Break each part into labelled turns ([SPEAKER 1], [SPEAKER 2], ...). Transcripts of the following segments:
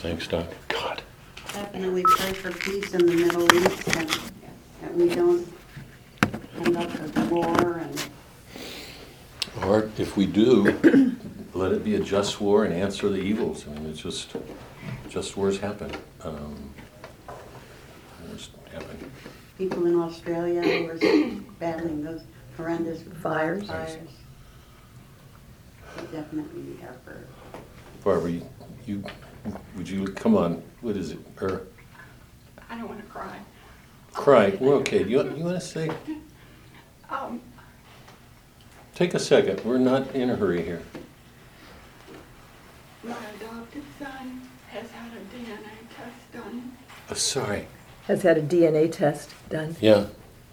[SPEAKER 1] Thanks, Doc. God.
[SPEAKER 2] Definitely pray for peace in the Middle East and that we don't end up with war and
[SPEAKER 1] Or if we do, let it be a just war and answer the evils. I mean, it's just, just wars happen. Um, Wars happen.
[SPEAKER 2] people in Australia who are battling those horrendous
[SPEAKER 3] Fires.
[SPEAKER 2] fires. We Definitely need our prayer.
[SPEAKER 1] Barbara, you- you, would you, come on, what is it? Or
[SPEAKER 4] I don't want to cry.
[SPEAKER 1] cry, we're okay. You, you want to say,
[SPEAKER 4] Um,
[SPEAKER 1] take a second, we're not in a hurry here.
[SPEAKER 4] my adopted son has had a DNA test done,
[SPEAKER 1] Oh, Sorry.
[SPEAKER 3] Has had a DNA test done.
[SPEAKER 1] Yeah,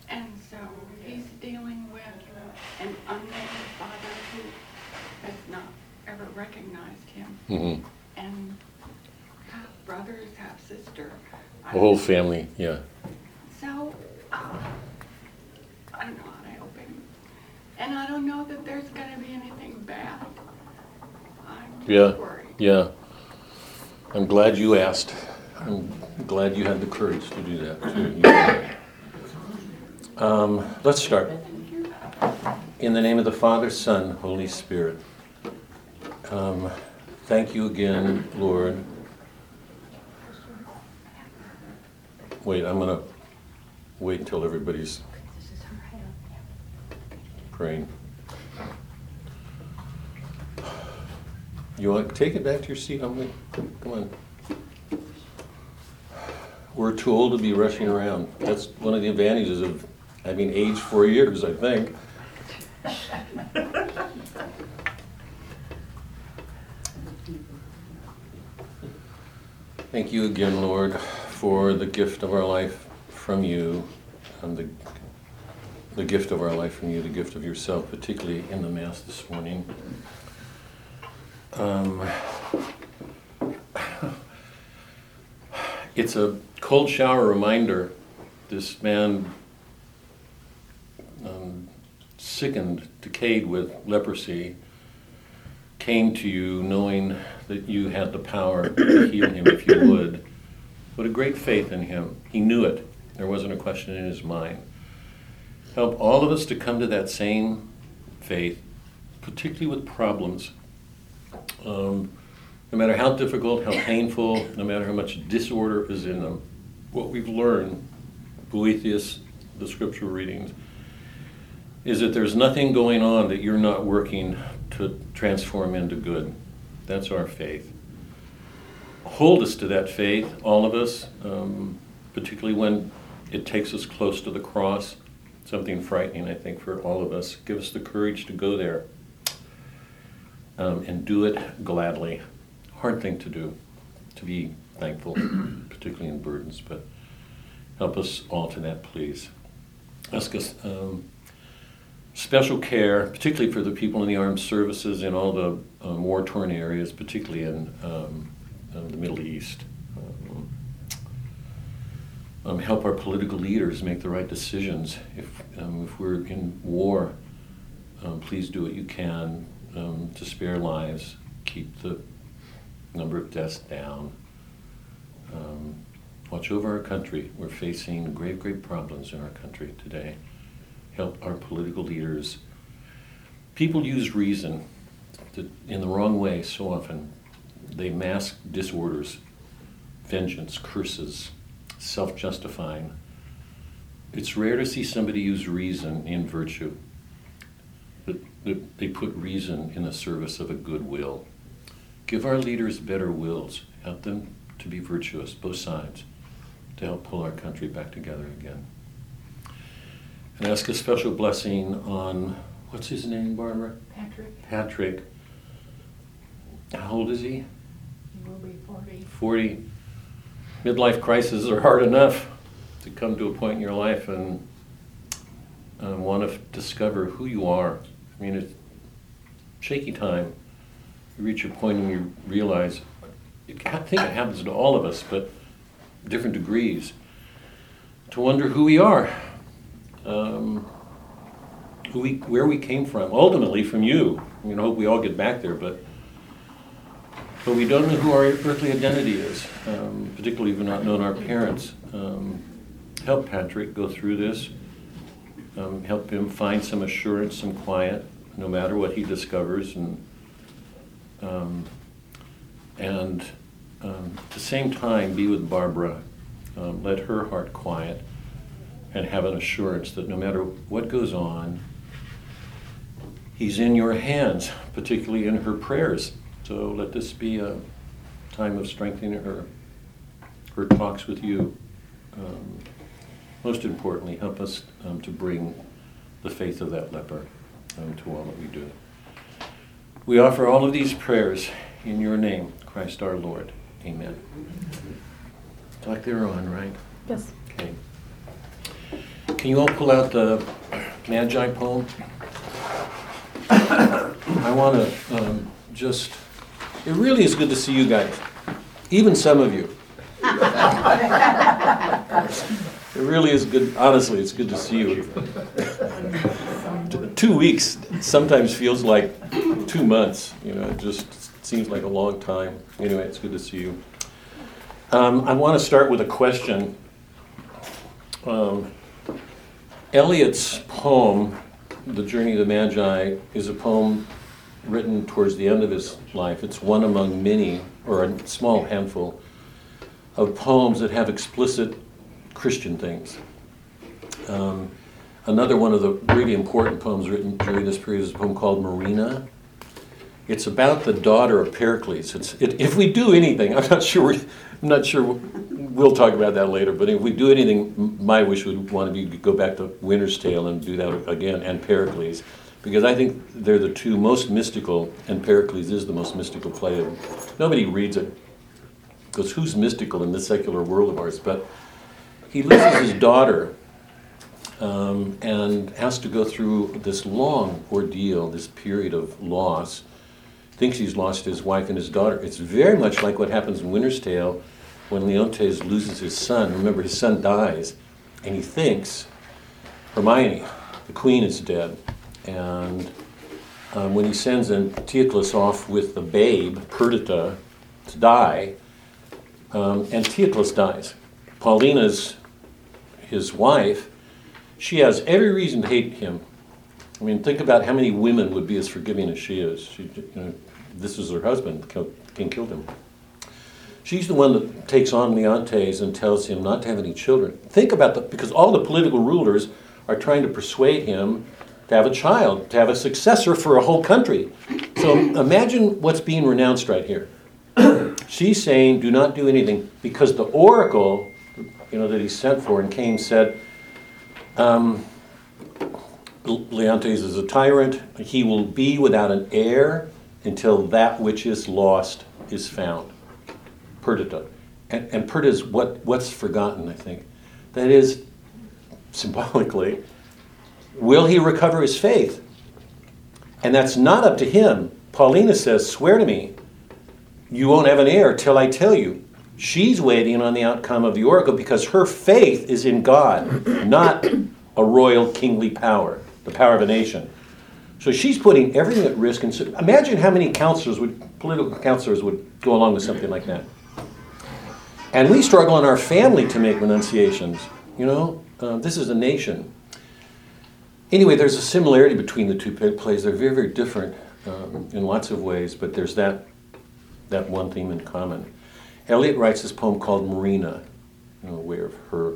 [SPEAKER 4] and so he's dealing with an unnamed father who has not ever recognized him,
[SPEAKER 1] mhm.
[SPEAKER 4] and half brothers, half sister.
[SPEAKER 1] The whole family, yeah.
[SPEAKER 4] So, uh, I don't know how to help him, and I don't know that there's going to be anything bad. I'm
[SPEAKER 1] Yeah,
[SPEAKER 4] worried.
[SPEAKER 1] yeah. I'm glad you asked. I'm glad you had the courage to do that. too. You did it. Um, let's start. In the name of the Father, Son, Holy Spirit. Um, thank you again, Lord. Wait, I'm gonna wait until everybody's praying. You want, take it back to your seat, I'm wait, come on. We're too old to be rushing around. That's one of the advantages of having aged four years, I think. Thank you again, Lord, for the gift of our life from you, and the, the gift of our life from you, the gift of yourself, particularly in the Mass this morning. Um, it's a cold shower reminder. This man, um, sickened, decayed with leprosy, came to you knowing that you had the power to heal him if you would. What a great faith in him. He knew it. There wasn't a question in his mind. Help all of us to come to that same faith, particularly with problems um, no matter how difficult, how painful, no matter how much disorder is in them, what we've learned, Boethius, the scriptural readings, is that there's nothing going on that you're not working to transform into good. That's our faith. Hold us to that faith, all of us, um, particularly when it takes us close to the cross. Something frightening, I think, for all of us. Give us the courage to go there um, and do it gladly. Hard thing to do, to be thankful, particularly in burdens, but help us all to that, please. Ask us um, special care, particularly for the people in the armed services in all the um, war torn areas, particularly in um, the Middle East. Um, um, help our political leaders make the right decisions. If, um, if we're in war, um, please do what you can um, to spare lives, keep the number of deaths down. Watch over our country. We're facing grave, grave problems in our country today. Help our political leaders. People use reason to, in the wrong way so often. They mask disorders, vengeance, curses, self justifying. It's rare to see somebody use reason in virtue that they put reason in the service of a good will. Give our leaders better wills. Help them to be virtuous, both sides, to help pull our country back together again. And ask a special blessing on, what's his name, Barbara?
[SPEAKER 4] Patrick,
[SPEAKER 1] Patrick. How old is he?
[SPEAKER 4] Will be 40.
[SPEAKER 1] 40. Midlife crises are hard enough to come to a point in your life and want to discover who you are. I mean, it's shaky time. You reach a point and you realize, I think it happens to all of us, but different degrees, to wonder who we are, um, who we, where we came from, ultimately from you. I mean, I hope we all get back there, but but we don't know who our earthly identity is, um, particularly if we've not known our parents. Um, help Patrick go through this. Um, help him find some assurance, some quiet, no matter what he discovers, and um, and um, at the same time be with Barbara. Um, let her heart quiet, and have an assurance that no matter what goes on, he's in your hands, particularly in her prayers. So let this be a time of strengthening her, her talks with you. Um, most importantly, help us um, to bring the faith of that leper um, to all that we do. We offer all of these prayers in your name, Christ our Lord. Amen. Like they're on, right?
[SPEAKER 3] Yes.
[SPEAKER 1] Okay. Can you all pull out the Magi poem? I want to um, just, it really is good to see you guys, even some of you. It really is good, honestly, it's good to see you. Two weeks sometimes feels like two months, you know, it just seems like a long time. Anyway, it's good to see you. Um, I want to start with a question. Um, Eliot's poem, The Journey of the Magi, is a poem written towards the end of his life. It's one among many, or a small handful, of poems that have explicit Christian things. Um, another one of the really important poems written during this period is a poem called Marina. It's about the daughter of Pericles. It's, it, if we do anything, I'm not sure. I'm not sure. We'll talk about that later. But if we do anything, my wish would want to be to go back to Winter's Tale and do that again, and Pericles, because I think they're the two most mystical, and Pericles is the most mystical play. Of, nobody reads it because who's mystical in this secular world of ours? But he loses his daughter um, and has to go through this long ordeal, this period of loss. Thinks he's lost his wife and his daughter. It's very much like what happens in Winter's Tale when Leontes loses his son. Remember, his son dies, and he thinks Hermione, the queen, is dead. And um, when he sends Antiochus off with the babe, Perdita, to die, um, Antiochus dies. Paulina's his wife, she has every reason to hate him. I mean, think about how many women would be as forgiving as she is. She, you know, this is her husband, King killed him. She's the one that takes on Leontes and tells him not to have any children. Think about that, because all the political rulers are trying to persuade him to have a child, to have a successor for a whole country. So imagine what's being renounced right here. She's saying, do not do anything, because the oracle, you know, that he sent for and came said, um, Leontes is a tyrant. He will be without an heir until that which is lost is found. Perdita. And, and Perdita is what, what's forgotten, I think. That is, symbolically, will he recover his faith? And that's not up to him. Paulina says, Swear to me, you won't have an heir till I tell you. She's waiting on the outcome of the oracle because her faith is in God, not a royal kingly power, the power of a nation. So she's putting everything at risk. And so, imagine how many counselors would, political counselors would go along with something like that. And we struggle in our family to make renunciations. You know, uh, this is a nation. Anyway, there's a similarity between the two plays. They're very, very different um, in lots of ways, but there's that, that one theme in common. Eliot writes this poem called Marina, you know, aware of her,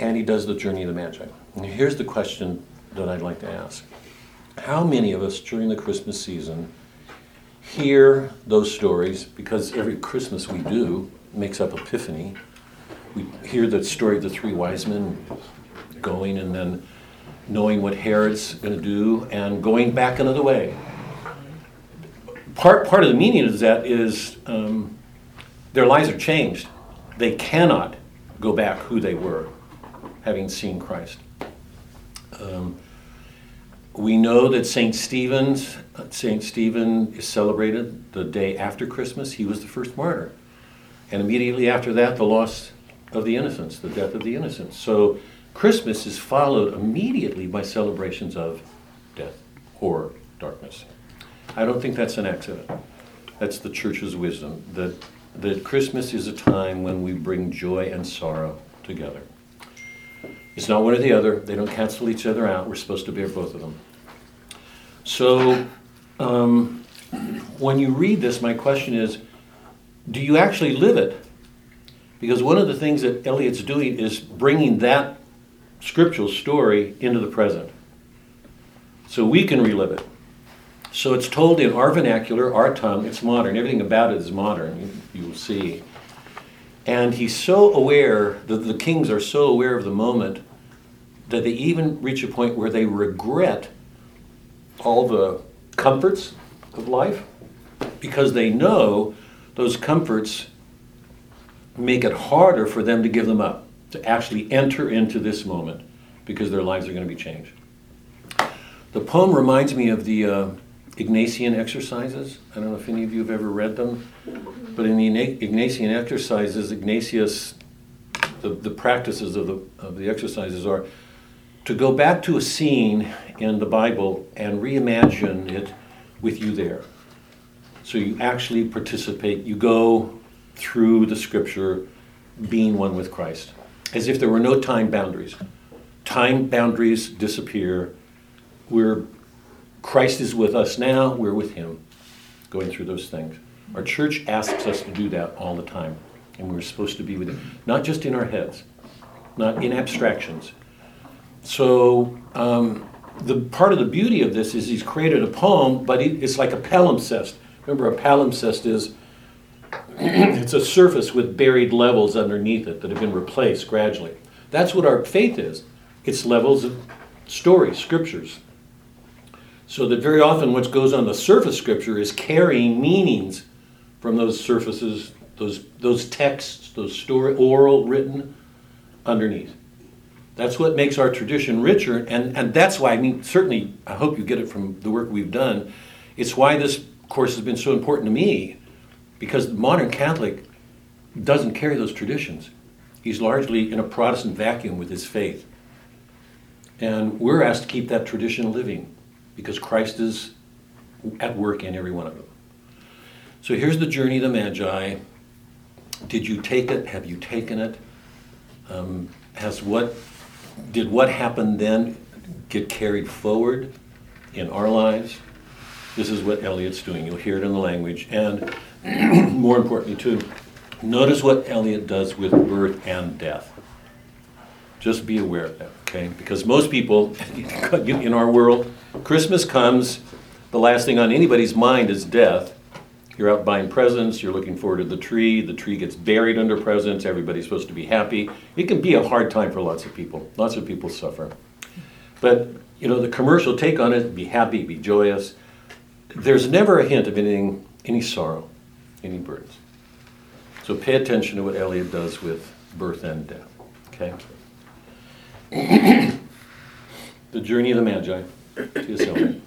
[SPEAKER 1] and he does the Journey of the Magi. And here's the question that I'd like to ask How many of us during the Christmas season hear those stories? Because every Christmas we do makes up Epiphany. We hear the story of the three wise men going and then knowing what Herod's going to do and going back another way. Part, part of the meaning of that is um, their lives are changed. They cannot go back who they were, having seen Christ. Um, we know that Saint Stephen's Saint Stephen is celebrated the day after Christmas. He was the first martyr, and immediately after that, the loss of the innocents, the death of the innocents. So Christmas is followed immediately by celebrations of death, horror, darkness. I don't think that's an accident. That's the church's wisdom, that, that Christmas is a time when we bring joy and sorrow together. It's not one or the other, they don't cancel each other out, we're supposed to bear both of them. So, um, when you read this, my question is do you actually live it? Because one of the things that Eliot's doing is bringing that scriptural story into the present. So we can relive it. So it's told in our vernacular, our tongue, it's modern. Everything about it is modern, you, you will see. And he's so aware, that the kings are so aware of the moment that they even reach a point where they regret all the comforts of life because they know those comforts make it harder for them to give them up, to actually enter into this moment because their lives are going to be changed. The poem reminds me of the uh, Ignatian exercises. I don't know if any of you have ever read them, but in the Ignatian exercises, Ignatius, the, the practices of the, of the exercises are to go back to a scene in the Bible and reimagine it with you there. So you actually participate, you go through the scripture being one with Christ, as if there were no time boundaries. Time boundaries disappear. We're, Christ is with us now, we're with Him, going through those things. Our church asks us to do that all the time, and we're supposed to be with Him, not just in our heads, not in abstractions. So, um, the part of the beauty of this is he's created a poem, but it's like a palimpsest. Remember, a palimpsest is it's a surface with buried levels underneath it that have been replaced gradually. That's what our faith is. It's levels of stories, scriptures. So that very often what goes on the surface scripture is carrying meanings from those surfaces, those those texts, those story oral written underneath. That's what makes our tradition richer, and, and that's why, I mean, certainly, I hope you get it from the work we've done. It's why this course has been so important to me, because the modern Catholic doesn't carry those traditions. He's largely in a Protestant vacuum with his faith. And we're asked to keep that tradition living, because Christ is at work in every one of them. So here's the journey of the Magi. Did you take it? Have you taken it? Um, has what did what happened then get carried forward in our lives? This is what Eliot's doing. You'll hear it in the language. And more importantly, too, notice what Eliot does with birth and death. Just be aware of that, okay? Because most people in our world, Christmas comes, the last thing on anybody's mind is death. You're out buying presents, you're looking forward to the tree, the tree gets buried under presents, everybody's supposed to be happy. It can be a hard time for lots of people. Lots of people suffer. But, you know, the commercial take on it, be happy, be joyous. There's never a hint of anything, any sorrow, any burdens. So pay attention to what Eliot does with birth and death, okay? the journey of the Magi, T.S. Eliot.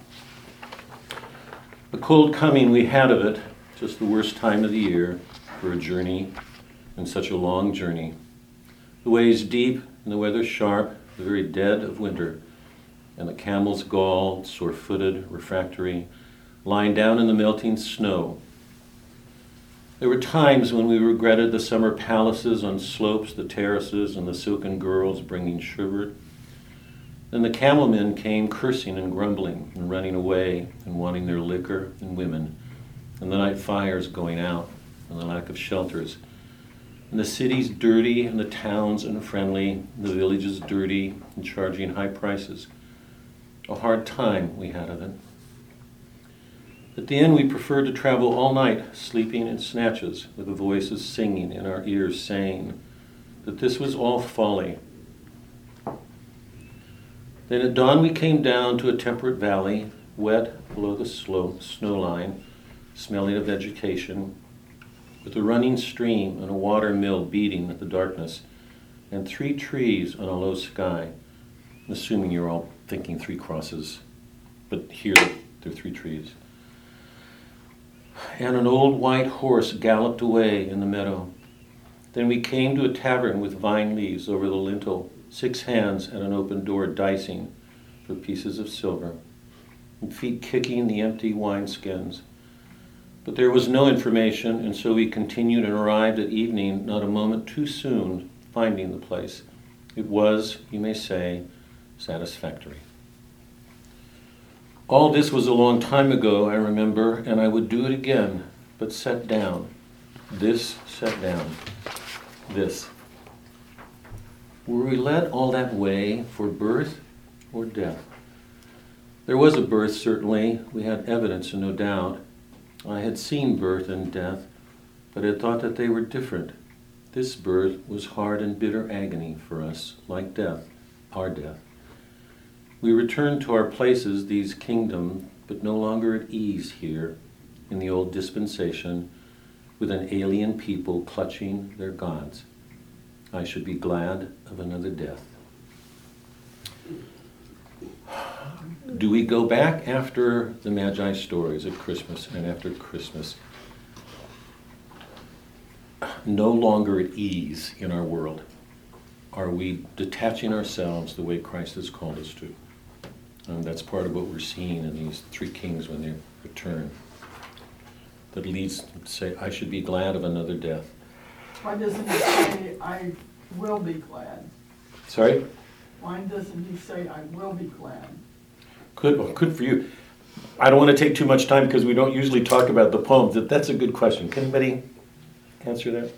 [SPEAKER 1] The cold coming we had of it, just the worst time of the year for a journey and such a long journey. The ways deep and the weather sharp, the very dead of winter, and the camels galled, sore footed, refractory, lying down in the melting snow. There were times when we regretted the summer palaces on slopes, the terraces, and the silken girls bringing sugar. Then the camel men came cursing and grumbling and running away and wanting their liquor and women, and the night fires going out and the lack of shelters. And the cities dirty and the towns unfriendly, and the villages dirty and charging high prices. A hard time we had of it. At the end, we preferred to travel all night, sleeping in snatches, with the voices singing in our ears, saying that this was all folly. Then at dawn, we came down to a temperate valley, wet below the slope, snow line, smelling of vegetation, with a running stream and a water mill beating at the darkness, and three trees on a low sky. I'm assuming you're all thinking three crosses, but here there are three trees and an old white horse galloped away in the meadow. Then we came to a tavern with vine leaves over the lintel, six hands at an open door dicing for pieces of silver, and feet kicking the empty wineskins. But there was no information, and so we continued and arrived at evening not a moment too soon finding the place. It was, you may say, satisfactory. All this was a long time ago, I remember, and I would do it again, but set down. This set down. This. Were we led all that way for birth or death? There was a birth, certainly. We had evidence, no doubt. I had seen birth and death, but had thought that they were different. This birth was hard and bitter agony for us, like death, our death. We return to our places, these kingdoms, but no longer at ease here in the old dispensation with an alien people clutching their gods. I should be glad of another death. Do we go back after the Magi stories at Christmas and after Christmas? No longer at ease in our world. Are we detaching ourselves the way Christ has called us to? And that's part of what we're seeing in these three kings when they return. That leads to say, I should be glad of another death.
[SPEAKER 5] Why doesn't he say, I will be glad?
[SPEAKER 1] Sorry?
[SPEAKER 5] Why doesn't he say, I will be glad?
[SPEAKER 1] Good, well, good for you. I don't want to take too much time because we don't usually talk about the poems. That- That's a good question. Can anybody answer that?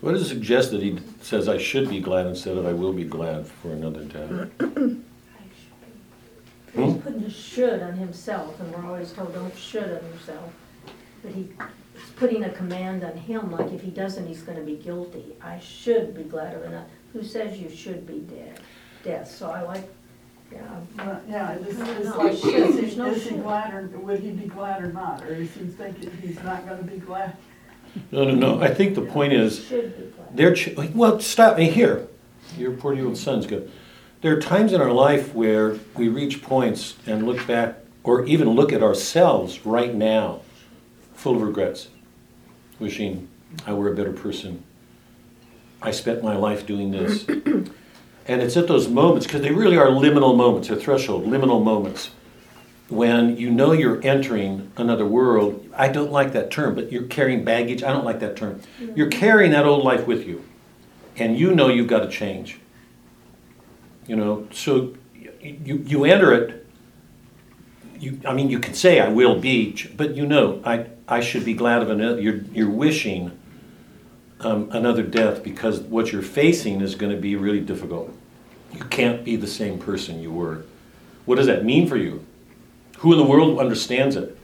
[SPEAKER 1] What does it suggest that he says, I should be glad instead of I will be glad for another death?
[SPEAKER 6] He's hmm? putting a should on himself, and we're always told, don't should on yourself. But he, he's putting a command on him, like if he doesn't, he's gonna be guilty. I should be glad of it. Who says you should be dead, death? So I like, yeah,
[SPEAKER 5] Well, Yeah, it's,
[SPEAKER 6] No, no,
[SPEAKER 5] like,
[SPEAKER 6] should.
[SPEAKER 5] is
[SPEAKER 6] There's
[SPEAKER 5] he,
[SPEAKER 6] no
[SPEAKER 5] is he
[SPEAKER 6] should.
[SPEAKER 5] glad or, would he be glad or not? Or is he thinking he's not gonna be glad?
[SPEAKER 1] No, no, no. I think the point is,
[SPEAKER 6] should be glad.
[SPEAKER 1] There, ch- well, stop me here. Your poor-year-old son's good. There are times in our life where we reach points and look back, or even look at ourselves right now, full of regrets, wishing I were a better person. I spent my life doing this. and it's at those moments, because they really are liminal moments, a threshold, liminal moments, when you know you're entering another world. I don't like that term, but you're carrying baggage. I don't like that term. You're carrying that old life with you, and you know you've got to change. You know, so you, you enter it. You, I mean, you can say I will be, but you know, I, I should be glad of another. You're, you're wishing um, another death because what you're facing is going to be really difficult. You can't be the same person you were. What does that mean for you? Who in the world understands it?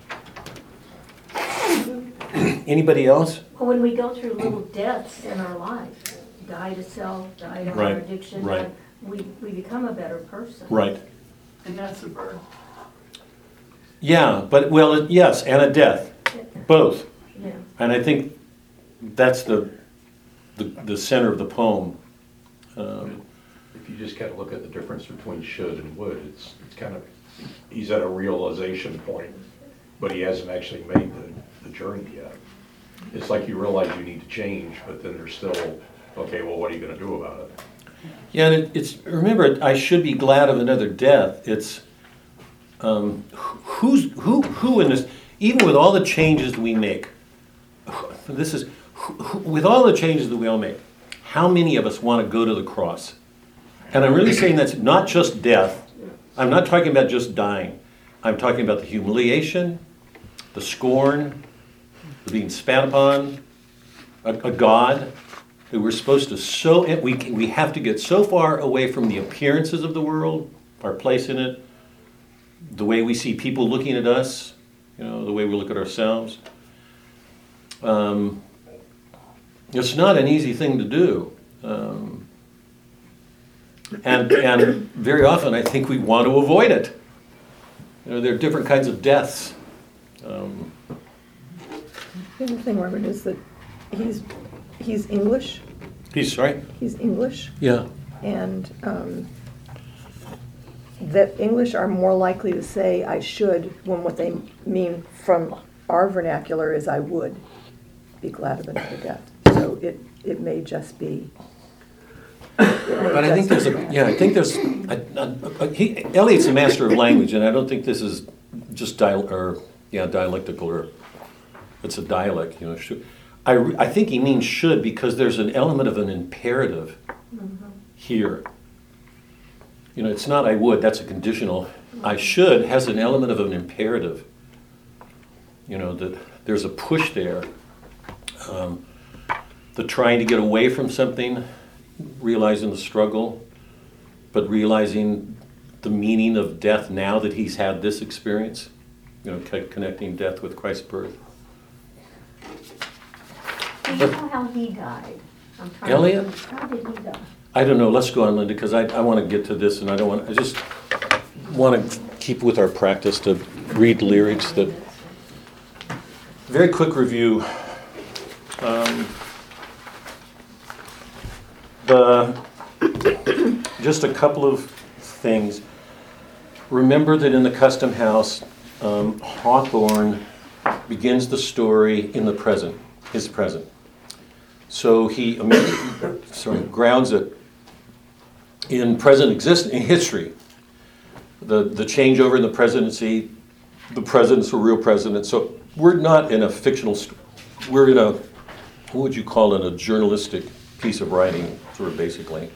[SPEAKER 1] Anybody else?
[SPEAKER 6] Well, when we go through little deaths in our life, die to self, die to our
[SPEAKER 1] Right,
[SPEAKER 6] addiction,
[SPEAKER 1] right.
[SPEAKER 6] we, we become a better person.
[SPEAKER 1] Right.
[SPEAKER 5] And that's the birth.
[SPEAKER 1] Yeah, but well, it- yes, and a death, both.
[SPEAKER 6] Yeah.
[SPEAKER 1] And I think that's the the, the center of the poem. Um,
[SPEAKER 7] If you just kind of look at the difference between should and would, it's, it's kind of, he's at a realization point, but he hasn't actually made the, the journey yet. It's like you realize you need to change, but then there's still, okay, well, what are you gonna do about it?
[SPEAKER 1] yeah, and it, it's remember, I should be glad of another death. It's um, who's who who in this, even with all the changes we make. This is with all the changes that we all make. How many of us want to go to the cross? And I'm really saying that's not just death. I'm not talking about just dying. I'm talking about the humiliation, the scorn, being spat upon, a, a God that we're supposed to so we we have to get so far away from the appearances of the world, our place in it, the way we see people looking at us, you know, the way we look at ourselves. Um, it's not an easy thing to do. Um, and, and very often I think we want to avoid it. You know, there are different kinds of deaths. Um,
[SPEAKER 3] The other thing, Robert, is that he's, he's English,
[SPEAKER 1] he's sorry?
[SPEAKER 3] he's English,
[SPEAKER 1] Yeah.
[SPEAKER 3] and um, that English are more likely to say I should when what they mean from our vernacular is I would be glad of another death. So it, it may just be,
[SPEAKER 1] But I think there's a, yeah, I think there's, I- I- I- he, Eliot's a master of language, and I don't think this is just dial, or, yeah, dialectical, or, it's a dialect, you know, should. I, I think he means should because there's an element of an imperative here. You know, it's not I would, that's a conditional. I should has an element of an imperative. You know, that there's a push there. Um, the trying to get away from something, realizing the struggle, but realizing the meaning of death now that he's had this experience, you know, co- connecting death with Christ's birth.
[SPEAKER 6] Do you know how he died? I'm trying to-
[SPEAKER 1] Eliot?
[SPEAKER 6] How did he die?
[SPEAKER 1] I don't know, let's go on, Linda, because I, I want to get to this and I don't want, I just want to keep with our practice to read lyrics that, very quick review. Um, The, just a couple of things. Remember that in the Custom House, um, Hawthorne begins the story in the present, his present. So he sorry, grounds it in present exist in history. The the changeover in the presidency, the president's a real president. So we're not in a fictional. St- we're in a what would you call it? A journalistic piece of writing, sort of basically,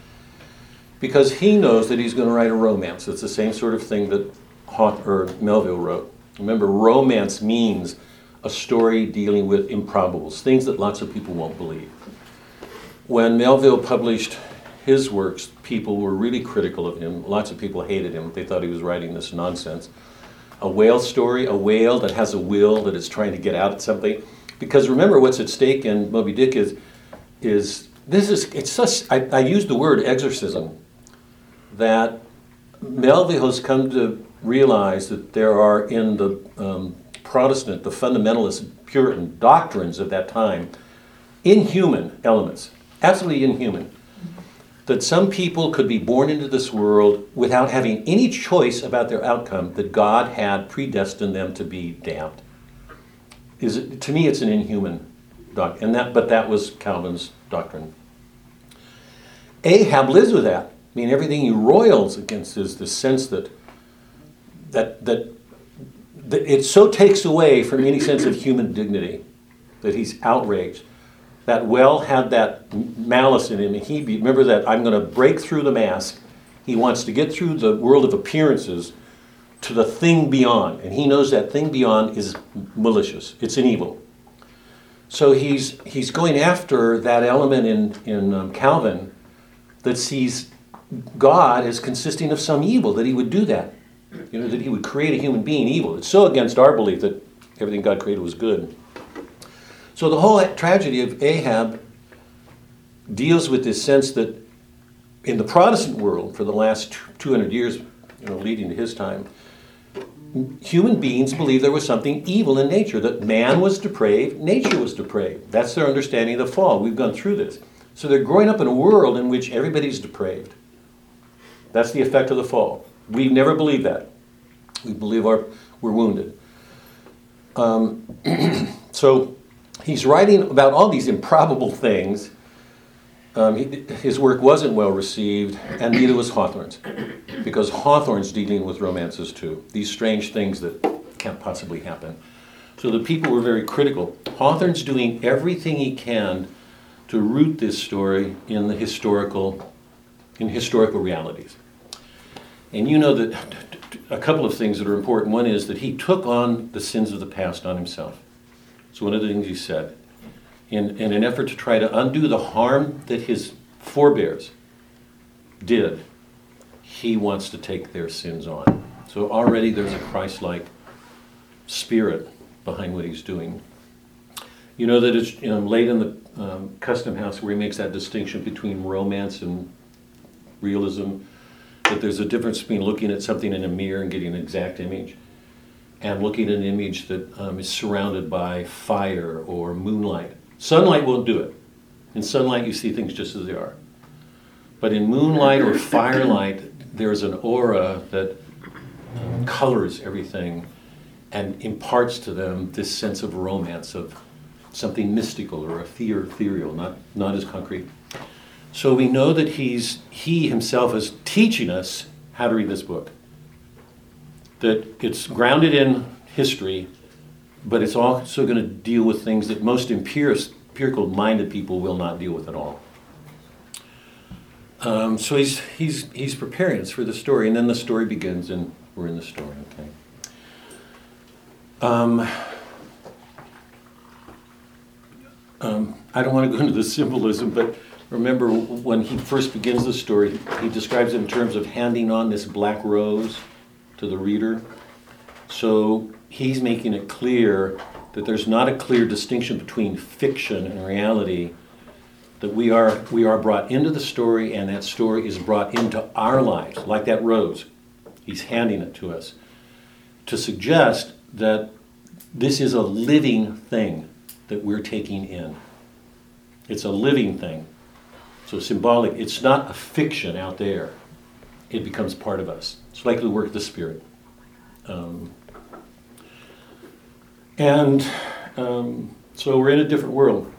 [SPEAKER 1] because he knows that he's going to write a romance. It's the same sort of thing that Haw- or Melville wrote. Remember, romance means a story dealing with improbables, things that lots of people won't believe. When Melville published his works, people were really critical of him. Lots of people hated him. They thought he was writing this nonsense. A whale story, a whale that has a will that is trying to get out at something. Because remember, what's at stake in Moby Dick is, is this is it's such. I, I use the word exorcism. That Melville has come to realize that there are in the um, Protestant, the fundamentalist Puritan doctrines of that time, inhuman elements, absolutely inhuman. That some people could be born into this world without having any choice about their outcome, that God had predestined them to be damned. Is to me, it's an inhuman doctrine, and that, but that was Calvin's doctrine. Ahab lives with that. I mean, everything he roils against is the sense that that, that it so takes away from any sense of human dignity that he's outraged. That well had that malice in him. He be, remember that I'm going to break through the mask. He wants to get through the world of appearances to the thing beyond, and he knows that thing beyond is malicious. It's an evil. So he's he's going after that element in in um, Calvin that sees God as consisting of some evil. That he would do that. You know that he would create a human being evil. It's so against our belief that everything God created was good. So the whole tragedy of Ahab deals with this sense that in the Protestant world for the last 200 years, you know, leading to his time, human beings believed there was something evil in nature, that man was depraved, nature was depraved. That's their understanding of the fall. We've gone through this. So they're growing up in a world in which everybody's depraved. That's the effect of the fall. We never believe that. We believe our, we're wounded. Um, so he's writing about all these improbable things. Um, he, his work wasn't well received, and neither was Hawthorne's, because Hawthorne's dealing with romances too. These strange things that can't possibly happen. So the people were very critical. Hawthorne's doing everything he can to root this story in the historical, in historical realities. And you know that a couple of things that are important. One is that he took on the sins of the past on himself. So one of the things he said, in, in an effort to try to undo the harm that his forebears did, he wants to take their sins on. So already there's a Christ-like spirit behind what he's doing. You know that it's you know, late in the um, Custom House where he makes that distinction between romance and realism, that there's a difference between looking at something in a mirror and getting an exact image, and looking at an image that um, is surrounded by fire or moonlight. Sunlight won't do it. In sunlight, you see things just as they are. But in moonlight or firelight, there's an aura that um, colors everything and imparts to them this sense of romance, of something mystical or ether- ethereal, not, not as concrete. So we know that he's, he himself is teaching us how to read this book. That it's grounded in history, but it's also going to deal with things that most empiric- empirical minded people will not deal with at all. Um, so he's, he's, he's preparing us for the story, and then the story begins, and we're in the story, okay? Um, um, I don't want to go into the symbolism, but remember when he first begins the story, he describes it in terms of handing on this black rose to the reader. So he's making it clear that there's not a clear distinction between fiction and reality. That we are we are brought into the story, and that story is brought into our lives, like that rose. He's handing it to us to suggest that this is a living thing that we're taking in. It's a living thing. So symbolic, it's not a fiction out there. It becomes part of us. It's like the work of the Spirit. Um, and um, so we're in a different world.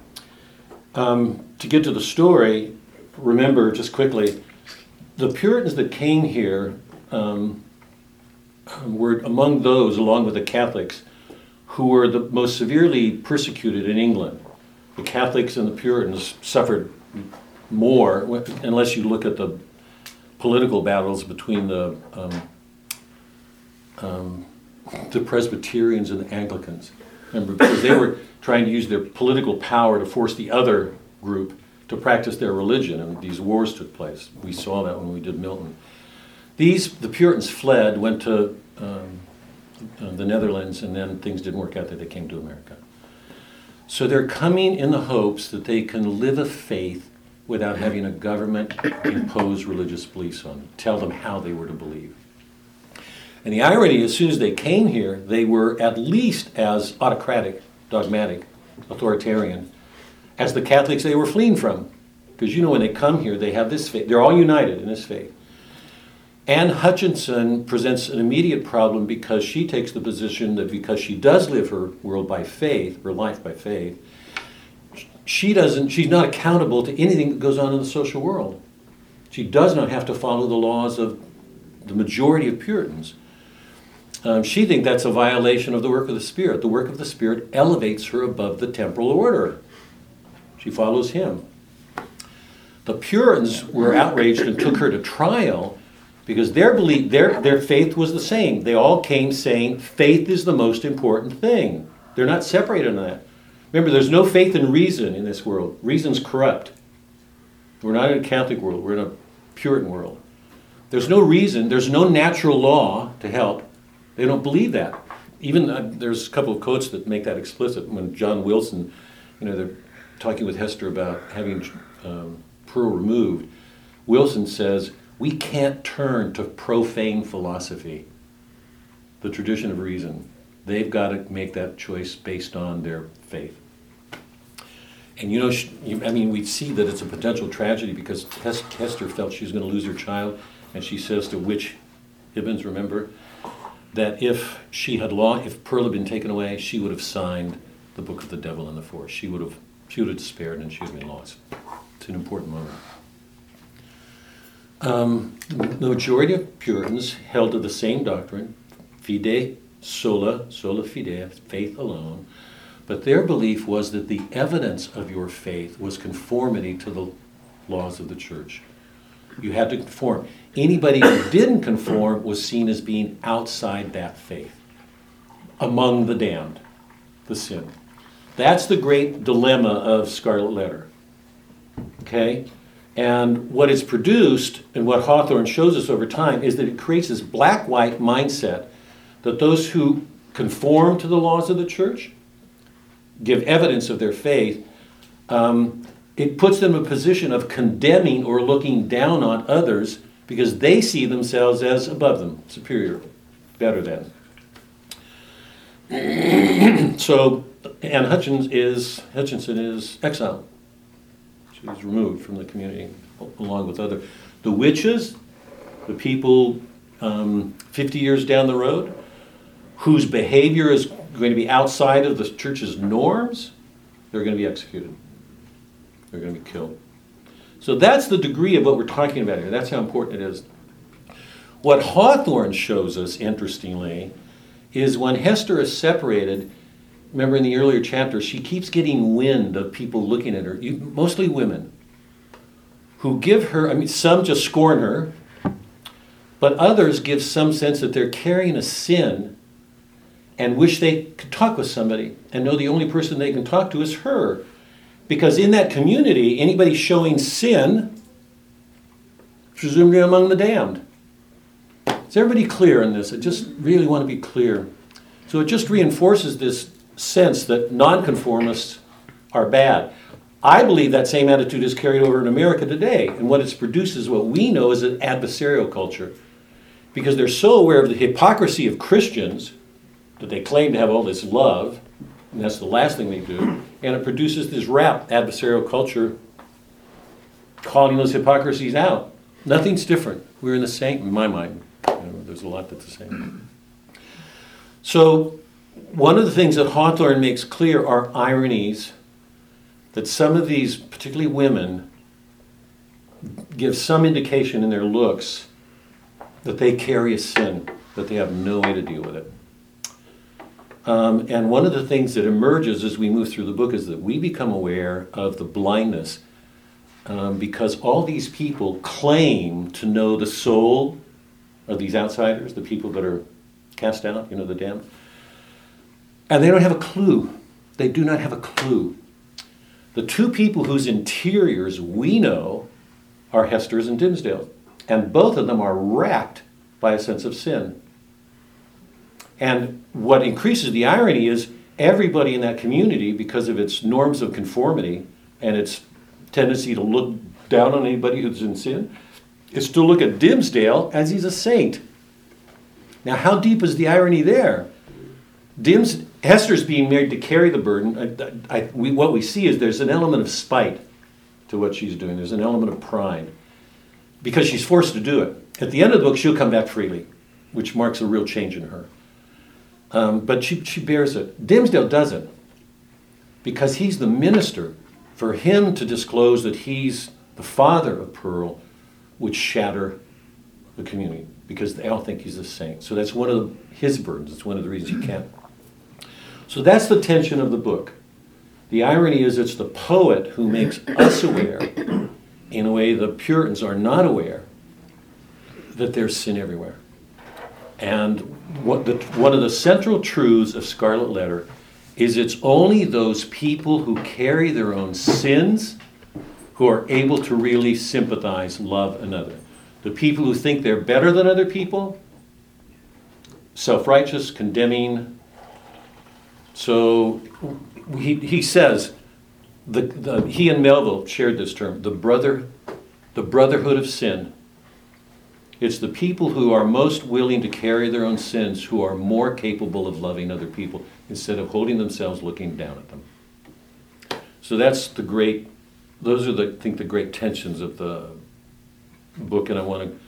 [SPEAKER 1] Um, to get to the story, remember just quickly, the Puritans that came here um, were among those, along with the Catholics, who were the most severely persecuted in England. The Catholics and the Puritans suffered more, unless you look at the political battles between the um, um, the Presbyterians and the Anglicans. Remember, because they were trying to use their political power to force the other group to practice their religion, and these wars took place. We saw that when we did Milton. These the Puritans fled, went to um, uh, the Netherlands, and then things didn't work out. That they came to America. So they're coming in the hopes that they can live a faith without having a government impose religious beliefs on them, tell them how they were to believe. And the irony, as soon as they came here, they were at least as autocratic, dogmatic, authoritarian as the Catholics they were fleeing from. Because you know, when they come here, they have this faith. They're all united in this faith. Anne Hutchinson presents an immediate problem because she takes the position that because she does live her world by faith, her life by faith, she doesn't, she's not accountable to anything that goes on in the social world. She does not have to follow the laws of the majority of Puritans. Um, she thinks that's a violation of the work of the Spirit. The work of the Spirit elevates her above the temporal order. She follows him. The Puritans were outraged and took her to trial because their belief, their, their faith was the same. They all came saying faith is the most important thing. They're not separated on that. Remember, there's no faith in reason in this world. Reason's corrupt. We're not in a Catholic world, we're in a Puritan world. There's no reason, there's no natural law to help. They don't believe that. Even uh, there's a couple of quotes that make that explicit. When John Wilson, you know, they're talking with Hester about having um, Pearl removed, Wilson says, We can't turn to profane philosophy, the tradition of reason. They've got to make that choice based on their faith. And you know, she, you, I mean, we see that it's a potential tragedy because Hes- Hester felt she was going to lose her child, and she says to Witch Hibbins, remember, that if she had lost, if Pearl had been taken away, she would have signed the book of the devil and the force. She would have, she would have despaired, and she would have been lost. It's an important moment. Um, the majority of Puritans held to the same doctrine, fide sola, sola fide, faith alone. But their belief was that the evidence of your faith was conformity to the laws of the church. You had to conform. Anybody who didn't conform was seen as being outside that faith, among the damned, the sin. That's the great dilemma of Scarlet Letter. Okay? And what it's produced, and what Hawthorne shows us over time, is that it creates this black white mindset that those who conform to the laws of the church give evidence of their faith, um, it puts them in a position of condemning or looking down on others because they see themselves as above them, superior, better than. so, Anne Hutchins is, Hutchinson is exiled. She's removed from the community along with other. The witches, the people um, 50 years down the road, whose behavior is going to be outside of the church's norms, they're going to be executed. They're going to be killed. So that's the degree of what we're talking about here. That's how important it is. What Hawthorne shows us, interestingly, is when Hester is separated. Remember in the earlier chapter, she keeps getting wind of people looking at her, mostly women, who give her, I mean, some just scorn her, but others give some sense that they're carrying a sin and wish they could talk with somebody and know the only person they can talk to is her. Because in that community, anybody showing sin, presumably among the damned. Is everybody clear in this? I just really want to be clear. So it just reinforces this sense that nonconformists are bad. I believe that same attitude is carried over in America today, and what it's produced is what we know as an adversarial culture. Because they're so aware of the hypocrisy of Christians that they claim to have all this love, and that's the last thing they do, and it produces this rap adversarial culture calling those hypocrisies out. Nothing's different. We're in the same, in my mind. You know, there's a lot that's the same. So, one of the things that Hawthorne makes clear are ironies that some of these, particularly women, give some indication in their looks that they carry a sin, that they have no way to deal with it. Um, and one of the things that emerges as we move through the book is that we become aware of the blindness um, because all these people claim to know the soul of these outsiders, the people that are cast out, you know, the damned. And they don't have a clue. They do not have a clue. The two people whose interiors we know are Hester's and Dimmesdale. And both of them are racked by a sense of sin. And what increases the irony is everybody in that community, because of its norms of conformity and its tendency to look down on anybody who's in sin, is to look at Dimmesdale as he's a saint. Now, how deep is the irony there? Dims, Hester's being made to carry the burden. I, I, we, what we see is there's an element of spite to what she's doing. There's an element of pride because she's forced to do it. At the end of the book, she'll come back freely, which marks a real change in her. Um, but she, she bears it. Dimmesdale doesn't because he's the minister. For him to disclose that he's the father of Pearl would shatter the community because they all think he's a saint. So that's one of his burdens. It's one of the reasons he can't. So that's the tension of the book. The irony is it's the poet who makes us aware, in a way the Puritans are not aware, that there's sin everywhere. And what the, one of the central truths of Scarlet Letter is it's only those people who carry their own sins who are able to really sympathize, love another. The people who think they're better than other people, self righteous, condemning. So he, he says, the, the, he and Melville shared this term, the brother, the brotherhood of sin. It's the people who are most willing to carry their own sins who are more capable of loving other people instead of holding themselves looking down at them. So that's the great, those are the, I think, the great tensions of the book, and I want to,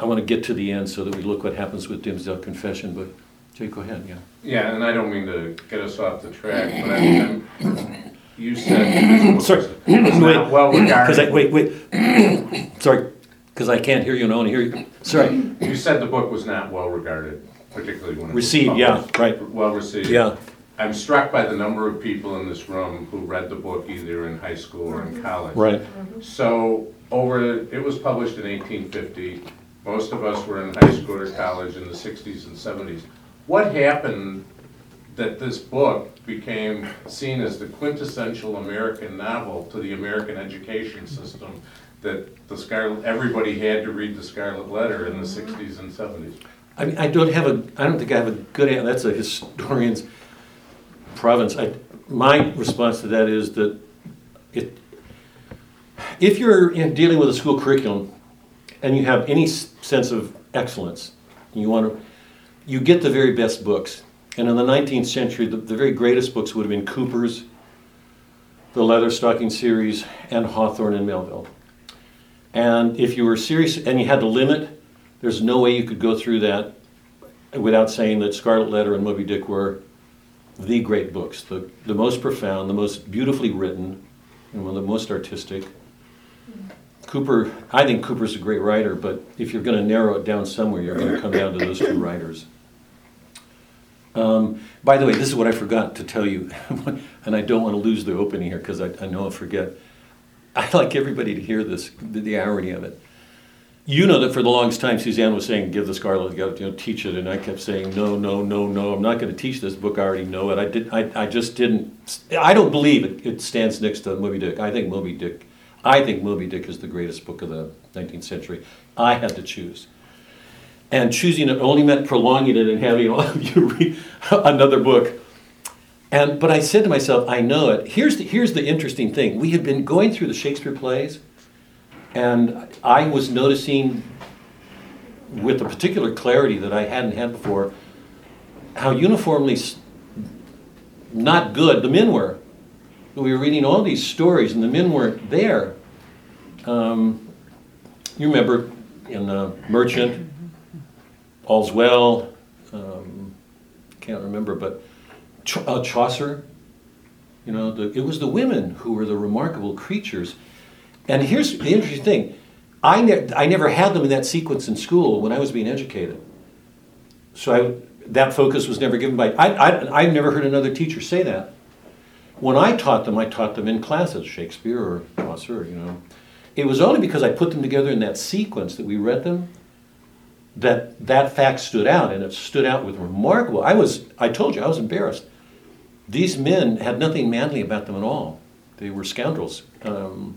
[SPEAKER 1] I want to get to the end so that we look what happens with Dimmesdale Confession. But Jay, go ahead. Yeah.
[SPEAKER 8] Yeah, and I don't mean to get us off the track, but I'm, I'm, you said this
[SPEAKER 1] Sorry.
[SPEAKER 8] book was was not well
[SPEAKER 1] Because I wait, wait. Sorry, because I can't hear you and I want to hear you. Sorry.
[SPEAKER 8] You said the book was not well regarded, particularly when it was
[SPEAKER 1] Received. Yeah.
[SPEAKER 8] published.
[SPEAKER 1] Right.
[SPEAKER 8] Well received.
[SPEAKER 1] Yeah.
[SPEAKER 8] I'm struck by the number of people in this room who read the book either in high school or in mm-hmm. college.
[SPEAKER 1] Right.
[SPEAKER 8] So over, it was published in 1850. Most of us were in high school or college in the 60s and 70s. What happened that this book became seen as the quintessential American novel to the American education system? That the Scarlet, everybody had to read the Scarlet Letter in the 60s and 70s.
[SPEAKER 1] I mean, I don't have a. I don't think I have a good. answer. That's a historian's province. I, my response to that is that it. If you're in dealing with a school curriculum, and you have any sense of excellence, you want to, you get the very best books. And in the 19th century, the, the very greatest books would have been Cooper's, the Leatherstocking series, and Hawthorne and Melville. And if you were serious and you had to limit, there's no way you could go through that without saying that Scarlet Letter and Moby Dick were the great books, the, the most profound, the most beautifully written, and one of the most artistic. Cooper, I think Cooper's a great writer, but if you're going to narrow it down somewhere, you're going to come down to those two writers. Um, by the way, this is what I forgot to tell you, and I don't want to lose the opening here because I, I know I'll forget. I'd like everybody to hear this, the, the irony of it. You know that for the longest time, Suzanne was saying, "Give the Scarlet, you know, teach it," and I kept saying, "No, no, no, no. I'm not going to teach this book. I already know it. I did. I, I just didn't. I don't believe it, it stands next to Moby Dick. I think Moby Dick. I think Moby Dick is the greatest book of the 19th century. I had to choose, and choosing it only meant prolonging it and having you read another book. And but I said to myself, I know it. Here's the, here's the interesting thing. We had been going through the Shakespeare plays. And I was noticing with a particular clarity that I hadn't had before how uniformly not good the men were. We were reading all these stories and the men weren't there. Um, you remember in uh, Merchant, All's Well, um, can't remember, but uh, Chaucer, you know, the, it was the women who were the remarkable creatures. And here's the interesting thing I, ne- I never had them in that sequence in school when I was being educated. So I, that focus was never given by, I, I've never heard another teacher say that. When I taught them, I taught them in classes, Shakespeare or Chaucer, you know. It was only because I put them together in that sequence that we read them that that fact stood out, and it stood out with remarkable. I was, I told you, I was embarrassed. These men had nothing manly about them at all. They were scoundrels. Um,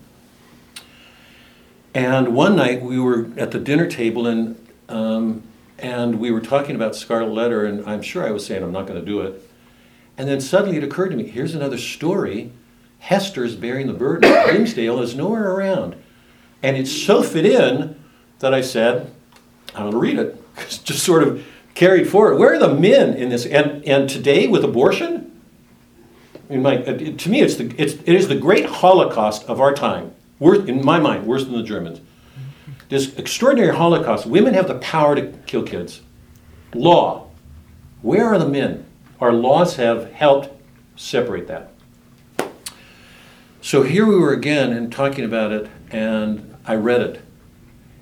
[SPEAKER 1] and one night we were at the dinner table and um, and we were talking about Scarlet Letter, and I'm sure I was saying I'm not going to do it. And then suddenly it occurred to me: here's another story. Hester's bearing the burden. Grimsdale is nowhere around, and it so fit in that I said, "I'm going to read it." Just sort of carried forward. Where are the men in this? And and today with abortion, my, uh, to me, it's the, it's, it is the great Holocaust of our time. Worse, in my mind, worse than the Germans. This extraordinary Holocaust. Women have the power to kill kids. Law. Where are the men? Our laws have helped separate that. So here we were again and talking about it, and I read it.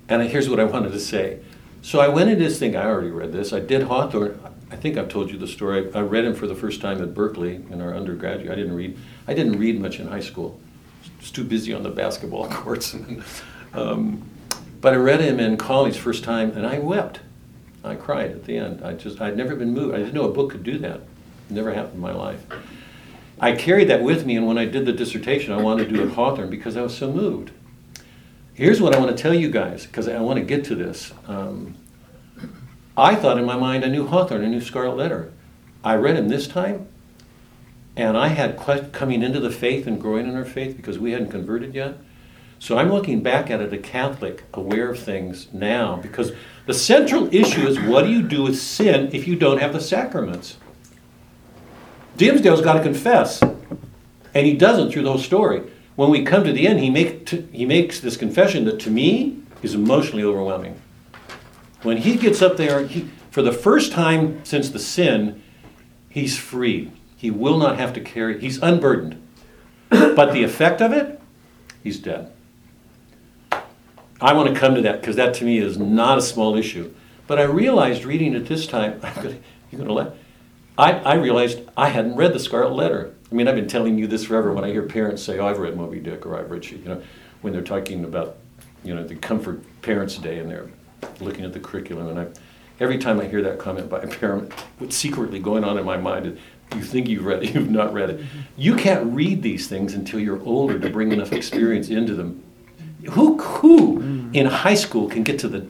[SPEAKER 1] And here's what I wanted to say. So I went into this thing, I already read this. I did Hawthorne. I think I've told you the story. I read him for the first time at Berkeley in our undergraduate. I didn't read. I didn't read much in high school. I was too busy on the basketball courts. um, but I read him in college first time, and I wept. I cried at the end. I just I'd never been moved. I didn't know a book could do that. It never happened in my life. I carried that with me, and when I did the dissertation, I wanted to do it at Hawthorne because I was so moved. Here's what I want to tell you guys, because I want to get to this. Um, I thought in my mind I knew Hawthorne, I knew Scarlet Letter. I read him this time, and I had que- coming into the faith and growing in our faith because we hadn't converted yet. So I'm looking back at it, a Catholic, aware of things now, because the central issue is what do you do with sin if you don't have the sacraments? Dimmesdale's got to confess, and he doesn't through the whole story. When we come to the end, he, make, t- he makes this confession that to me is emotionally overwhelming. When he gets up there, he, for the first time since the sin, he's free. He will not have to carry, he's unburdened. But the effect of it, he's dead. I want to come to that because that to me is not a small issue. But I realized reading it this time, I'm gonna, you're going to let, I, I realized I hadn't read the Scarlet Letter. I mean, I've been telling you this forever when I hear parents say, oh, I've read Moby Dick or I've read, you know, when they're talking about, you know, the Comfort Parents Day and they're looking at the curriculum. And I, every time I hear that comment by a parent, what's secretly going on in my mind is, you think you've read it, you've not read it. You can't read these things until you're older to bring enough experience into them. Who, who mm. in high school can get to the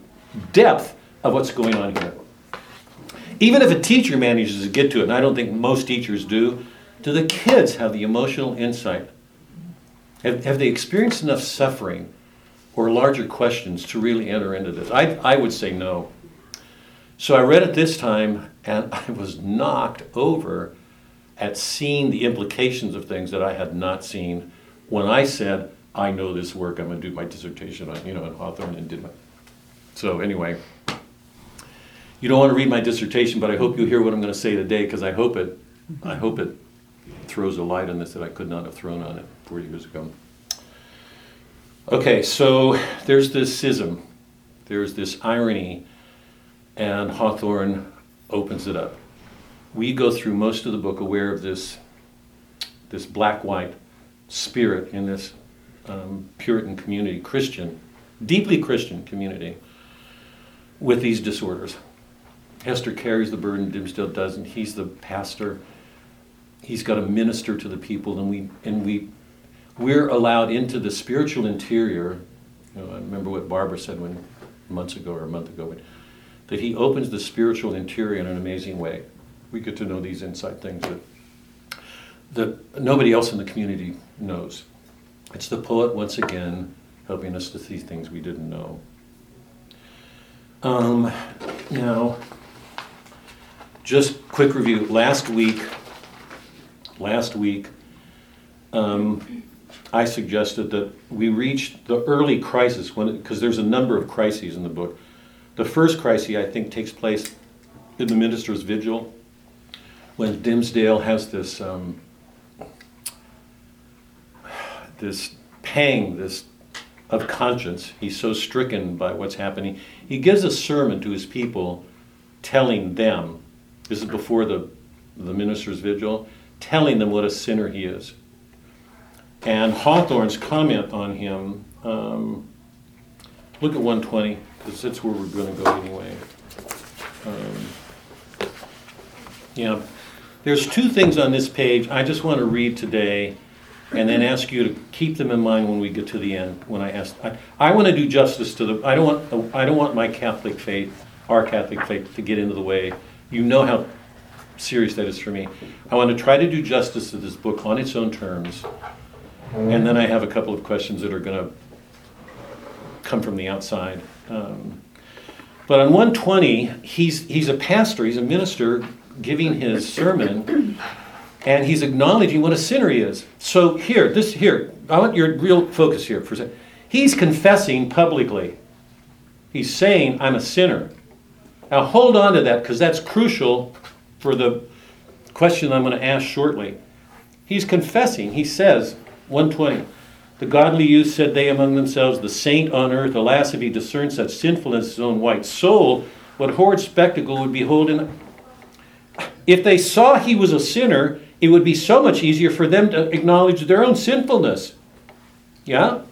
[SPEAKER 1] depth of what's going on here? Even if a teacher manages to get to it, and I don't think most teachers do, do the kids have the emotional insight? Have, have they experienced enough suffering or larger questions to really enter into this? I, I would say no. So I read it this time, and I was knocked over at seeing the implications of things that I had not seen when I said, I know this work, I'm going to do my dissertation on, you know, on Hawthorne and did my. So anyway, you don't want to read my dissertation, but I hope you hear what I'm going to say today because I hope it, I hope it throws a light on this that I could not have thrown on it four years ago. Okay, so there's this schism, there's this irony, and Hawthorne opens it up. We go through most of the book aware of this, this black-white spirit in this um, Puritan community, Christian, deeply Christian community, with these disorders. Hester carries the burden, Dimmesdale doesn't. He's the pastor. He's got to minister to the people, and we and we we're allowed into the spiritual interior. You know, I remember what Barbara said when months ago or a month ago, but that he opens the spiritual interior in an amazing way. We get to know these inside things that that nobody else in the community knows. It's the poet once again helping us to see things we didn't know. Um, now, just quick review. Last week, last week, um, I suggested that we reached the early crisis when, because there's a number of crises in the book. The first crisis, I think, takes place in the minister's vigil when Dimmesdale has this um, this pang, this of conscience. He's so stricken by what's happening. He gives a sermon to his people, telling them. This is before the the minister's vigil, telling them what a sinner he is. And Hawthorne's comment on him. Um, look at 120 because that's where we're going to go anyway. Um, yeah. There's two things on this page I just want to read today and then ask you to keep them in mind when we get to the end. When I ask, I, I want to do justice to the. I don't want. I don't want my Catholic faith, our Catholic faith, to get into the way. You know how serious that is for me. I want to try to do justice to this book on its own terms, and then I have a couple of questions that are going to come from the outside. Um, but on 120, he's he's a pastor. He's a minister giving his sermon and he's acknowledging what a sinner he is. So here, this here, I want your real focus here for a second. He's confessing publicly. He's saying, I'm a sinner. Now hold on to that because that's crucial for the question I'm going to ask shortly. He's confessing. He says, 120, the godly youth said they among themselves, the saint on earth, alas, if he discerns such sinfulness in his own white soul, what horrid spectacle would behold in. If they saw he was a sinner, it would be so much easier for them to acknowledge their own sinfulness. Yeah?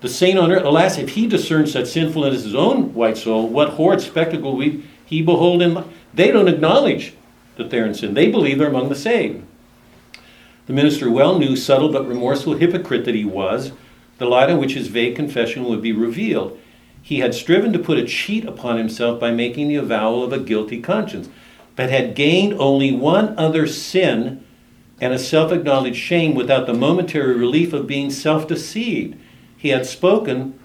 [SPEAKER 1] The saint on earth, alas, if he discerns such sinfulness in his own white soul, what horrid spectacle would he behold in They don't acknowledge that they're in sin. They believe they're among the saved. The minister well knew, subtle but remorseful hypocrite that he was, the light on which his vague confession would be revealed. He had striven to put a cheat upon himself by making the avowal of a guilty conscience, but had gained only one other sin and a self acknowledged shame without the momentary relief of being self deceived. He had spoken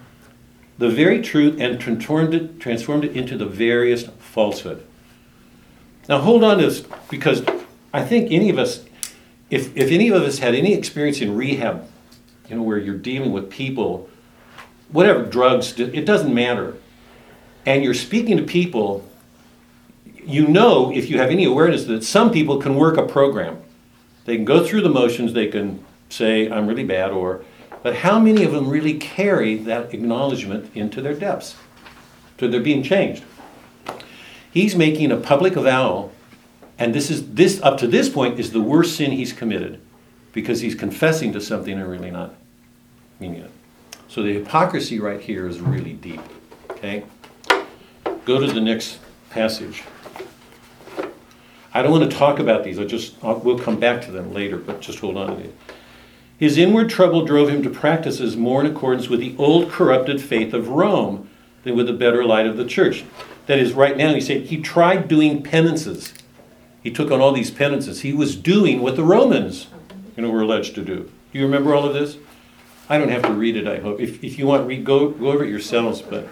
[SPEAKER 1] the very truth and transformed it, transformed it into the veriest falsehood. Now, hold on to this because I think any of us, if, if any of us had any experience in rehab, you know, where you're dealing with people, whatever, drugs, it doesn't matter, and you're speaking to people, you know, if you have any awareness that some people can work a program. They can go through the motions, they can say, I'm really bad, or, but how many of them really carry that acknowledgement into their depths? So they're being changed. He's making a public avowal, and this is this up to this point is the worst sin he's committed, because he's confessing to something and really not meaning it. So the hypocrisy right here is really deep. Okay? Go to the next passage. I don't want to talk about these. I just I'll, we'll come back to them later, but just hold on to these. His inward trouble drove him to practices more in accordance with the old corrupted faith of Rome than with the better light of the church. That is, right now, he said he tried doing penances. He took on all these penances. He was doing what the Romans, you know, were alleged to do. Do you remember all of this? I don't have to read it. I hope. If, if you want, read go go over it yourselves. But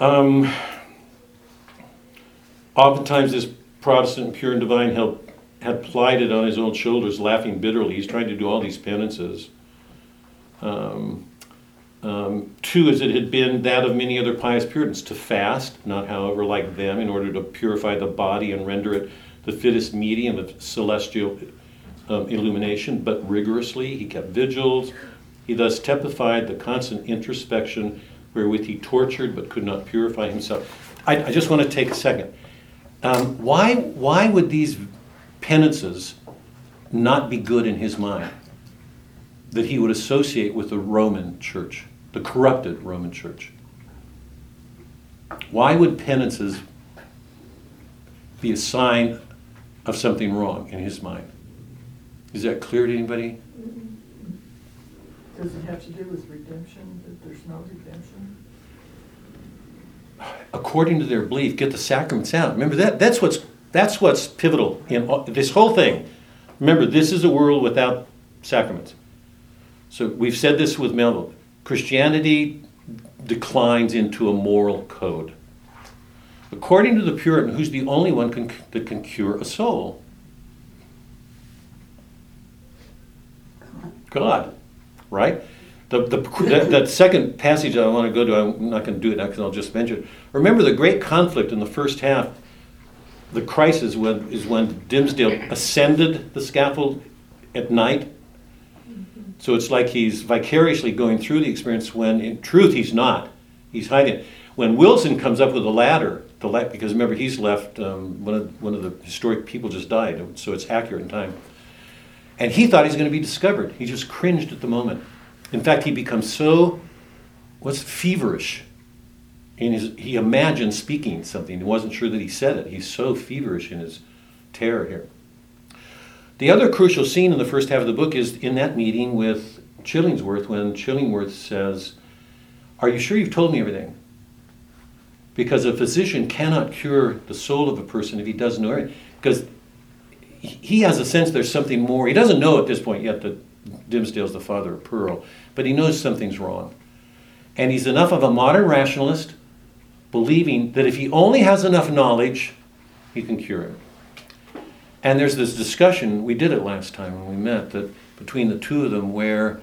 [SPEAKER 1] um, oftentimes this Protestant, pure and divine held, had plied it on his own shoulders, laughing bitterly. He's trying to do all these penances. Um, um, two, as it had been that of many other pious Puritans, to fast, not however like them, in order to purify the body and render it the fittest medium of celestial um, illumination, but rigorously. He kept vigils, He thus typified the constant introspection wherewith he tortured but could not purify himself. I, I just want to take a second. Um, why, why would these penances not be good in his mind? That he would associate with the Roman church, the corrupted Roman church. Why would penances be a sign of something wrong in his mind? Is that clear to anybody?
[SPEAKER 5] Does it have to do with redemption, that there's no redemption?
[SPEAKER 1] according to their belief, get the sacraments out. Remember that that's what's that's what's pivotal in all, this whole thing. Remember, this is a world without sacraments. So we've said this with Melville. Christianity declines into a moral code. According to the Puritan, who's the only one can, that can cure a soul? God, right? The, the, that, that second passage I want to go to, I'm not going to do it now because I'll just mention it. Remember the great conflict in the first half, the crisis when, is when Dimmesdale ascended the scaffold at night. So it's like he's vicariously going through the experience when in truth he's not. He's hiding. it. When Wilson comes up with a ladder, the la- because remember he's left, um, one, of, one of the historic people just died, so it's accurate in time. And he thought he's going to be discovered. He just cringed at the moment. In fact, he becomes so, what's feverish. In his, he imagined speaking something. He wasn't sure that he said it. He's so feverish in his terror here. The other crucial scene in the first half of the book is in that meeting with Chillingsworth when Chillingworth says, Are you sure you've told me everything? Because a physician cannot cure the soul of a person if he doesn't know it. Because he has a sense there's something more. He doesn't know at this point yet that Dimmesdale's the father of Pearl, but he knows something's wrong. And he's enough of a modern rationalist, believing that if he only has enough knowledge, he can cure him. And there's this discussion, we did it last time when we met, that between the two of them, where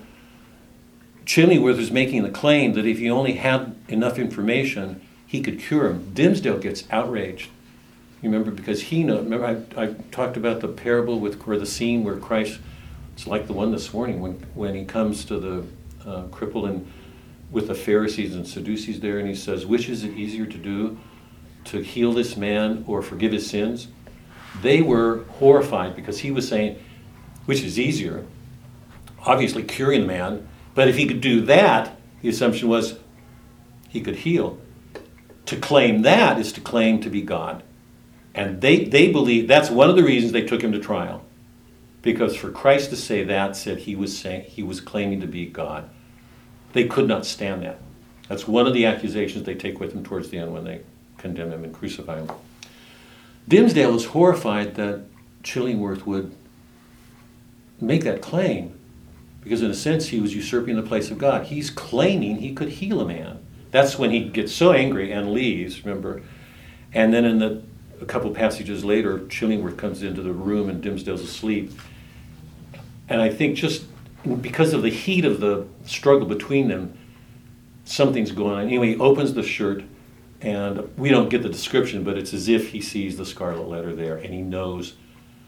[SPEAKER 1] Chillingworth is making the claim that if he only had enough information, he could cure him. Dimmesdale gets outraged. You remember because he know. Remember I, I talked about the parable with where the scene where Christ. It's like the one this morning when when he comes to the uh, cripple and with the Pharisees and Sadducees there, and he says, "Which is it easier to do, to heal this man or forgive his sins?" They were horrified because he was saying, "Which is easier?" Obviously, curing the man, but if he could do that, the assumption was he could heal. To claim that is to claim to be God. And they, they believe that's one of the reasons they took him to trial. Because for Christ to say that said he was saying he was claiming to be God. They could not stand that. That's one of the accusations they take with him towards the end when they condemn him and crucify him. Dimmesdale was horrified that Chillingworth would make that claim because, in a sense, he was usurping the place of God. He's claiming he could heal a man. That's when he gets so angry and leaves, remember? And then in the a couple passages later, Chillingworth comes into the room and Dimmesdale's asleep. And I think just because of the heat of the struggle between them, something's going on. Anyway, he opens the shirt, and we don't get the description, but it's as if he sees the scarlet letter there, and he knows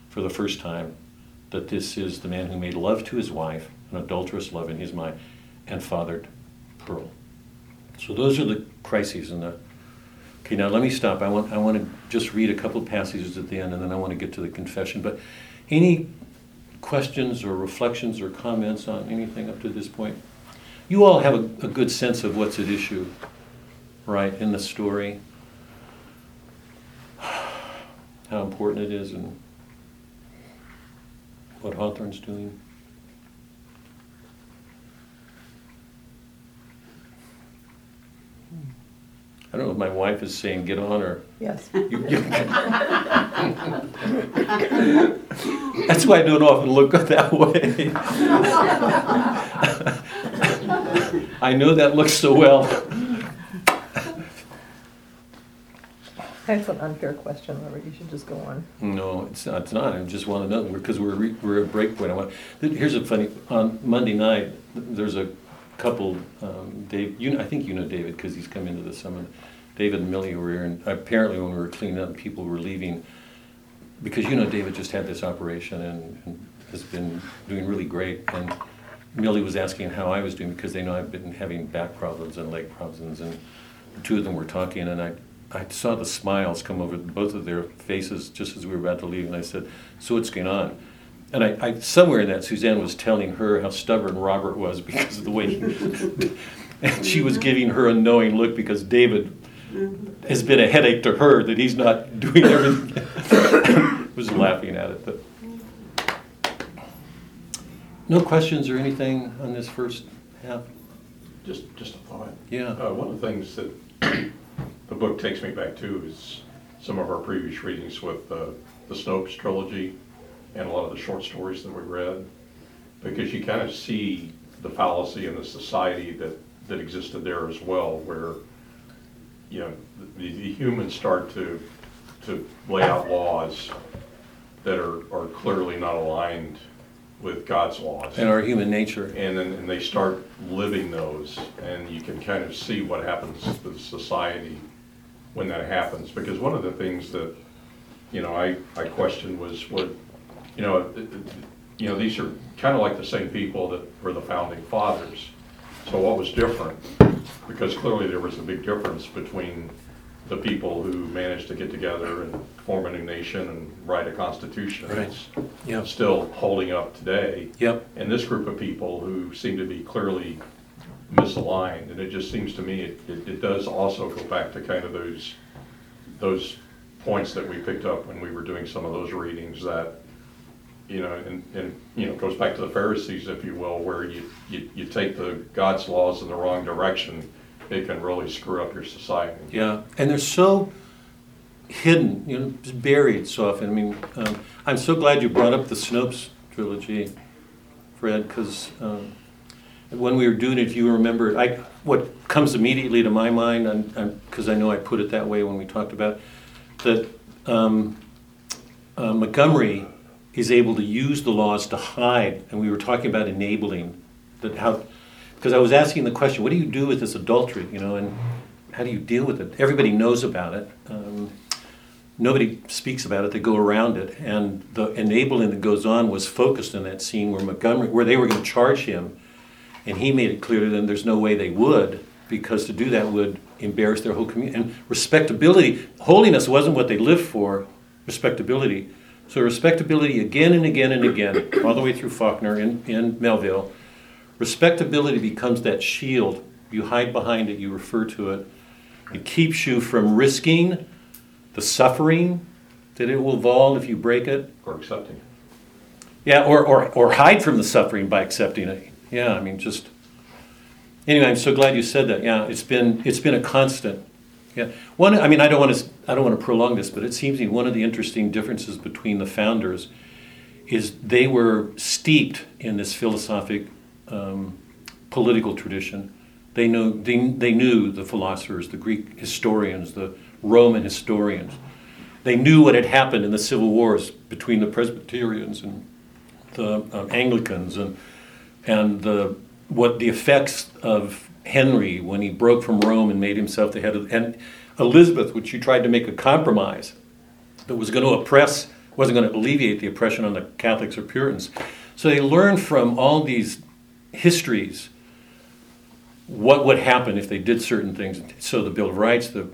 [SPEAKER 1] for the first time that this is the man who made love to his wife, an adulterous love in his mind, and fathered Pearl. So those are the crises in the Okay, now let me stop. I want, I want to just read a couple passages at the end and then I want to get to the confession. But any questions or reflections or comments on anything up to this point? You all have a, a good sense of what's at issue, right, in the story. How important it is and what Hawthorne's doing. I don't know if my wife is saying get on or
[SPEAKER 3] Yes.
[SPEAKER 1] That's why I don't often look that way. I know that looks so well.
[SPEAKER 3] That's an unfair question, Robert. You should just go on.
[SPEAKER 1] No, it's not. It's not. I just want to know because we're re, we're at break point. I want. Here's a funny. On Monday night, there's a couple. Um, Dave, you know, I think you know David because he's come into the summit. David and Millie were here, and apparently when we were cleaning up, people were leaving because you know David just had this operation and, and has been doing really great. And Millie was asking how I was doing because they know I've been having back problems and leg problems, and the two of them were talking, and I, I saw the smiles come over both of their faces just as we were about to leave, and I said, "So what's going on?" And I, I somewhere in that, Suzanne was telling her how stubborn Robert was because of the way, he, and she was giving her a knowing look because David has been a headache to her that he's not doing everything. was laughing at it, but. No questions or anything on this first half?
[SPEAKER 7] Just, just a thought.
[SPEAKER 1] Yeah.
[SPEAKER 7] Uh, one of the things that the book takes me back to is some of our previous readings with uh, the Snopes trilogy and a lot of the short stories that we read. Because you kind of see the fallacy in the society that, that existed there as well, where, you know, the, the humans start to, to lay out laws that are, are clearly not aligned with God's laws.
[SPEAKER 1] And our human nature.
[SPEAKER 7] And then, and they start living those, and you can kind of see what happens to the society when that happens. Because one of the things that, you know, I, I questioned was what, you know, it- it- you know, these are kind of like the same people that were the founding fathers. So what was different? Because clearly there was a big difference between the people who managed to get together and form a new nation and write a constitution.
[SPEAKER 1] Right. Yep.
[SPEAKER 7] Still holding up today
[SPEAKER 1] Yep.
[SPEAKER 7] and this group of people who seem to be clearly misaligned, and it just seems to me, it, it it does also go back to kind of those, those points that we picked up when we were doing some of those readings that, you know, and, and, you know, it goes back to the Pharisees, if you will, where you, you, you take the God's laws in the wrong direction, it can really screw up your society.
[SPEAKER 1] Yeah, and they're so hidden, you know, buried so often. I mean, um, I'm so glad you brought up the Snopes trilogy, Fred, because um, when we were doing it, you remember, I what comes immediately to my mind, because I know I put it that way when we talked about that um, uh, Montgomery is able to use the laws to hide, and we were talking about enabling that how because I was asking the question, what do you do with this adultery, you know, and how do you deal with it? Everybody knows about it. Um, nobody speaks about it. They go around it, and the enabling that goes on was focused in that scene where Montgomery, where they were going to charge him, and he made it clear to them there's no way they would because to do that would embarrass their whole community. And respectability, holiness wasn't what they lived for. Respectability. So respectability again and again and again, all the way through Faulkner in Melville. Respectability becomes that shield. You hide behind it, you refer to it. It keeps you from risking the suffering that it will involve if you break it.
[SPEAKER 7] Or accepting. It.
[SPEAKER 1] Yeah, or, or, or hide from the suffering by accepting it. Yeah, I mean, just. Anyway, I'm so glad you said that. Yeah, it's been it's been a constant. Yeah, one. I mean, I don't want to I don't want to prolong this, but it seems to me one of the interesting differences between the founders is they were steeped in this philosophic, um, political tradition. They know they, they knew the philosophers, the Greek historians, the Roman historians. They knew what had happened in the civil wars between the Presbyterians and the um, Anglicans, and and the what the effects of Henry when he broke from Rome and made himself the head of and Elizabeth, which she tried to make a compromise that was going to oppress, wasn't going to alleviate the oppression on the Catholics or Puritans. So they learned from all these histories what would happen if they did certain things. So the Bill of Rights, the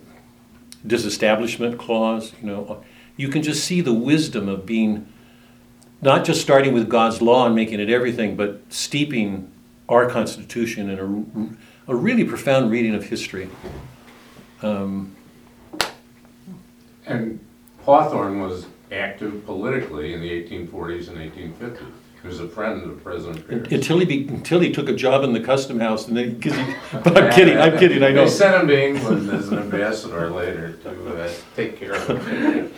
[SPEAKER 1] disestablishment clause, you know, you can just see the wisdom of being not just starting with God's law and making it everything, but steeping our Constitution in a, a really profound reading of history. Um,
[SPEAKER 8] And Hawthorne was active politically in the 1840s and 1850s. He was a friend of President Pierce.
[SPEAKER 1] until he be, until he took a job in the custom house, and then because he, but I'm kidding, I'm kidding, I know.
[SPEAKER 8] They sent him to England as an ambassador later to uh, take care of him.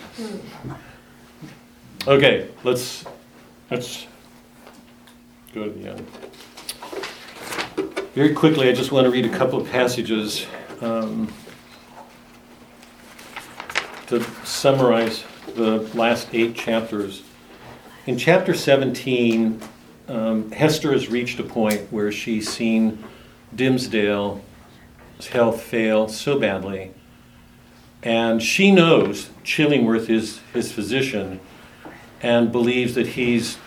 [SPEAKER 1] Okay, let's let's go to the end. Very quickly, I just want to read a couple of passages um, to summarize the last eight chapters. In chapter 17, um, Hester has reached a point where she's seen Dimmesdale's health fail so badly, and she knows Chillingworth is his physician and believes that he's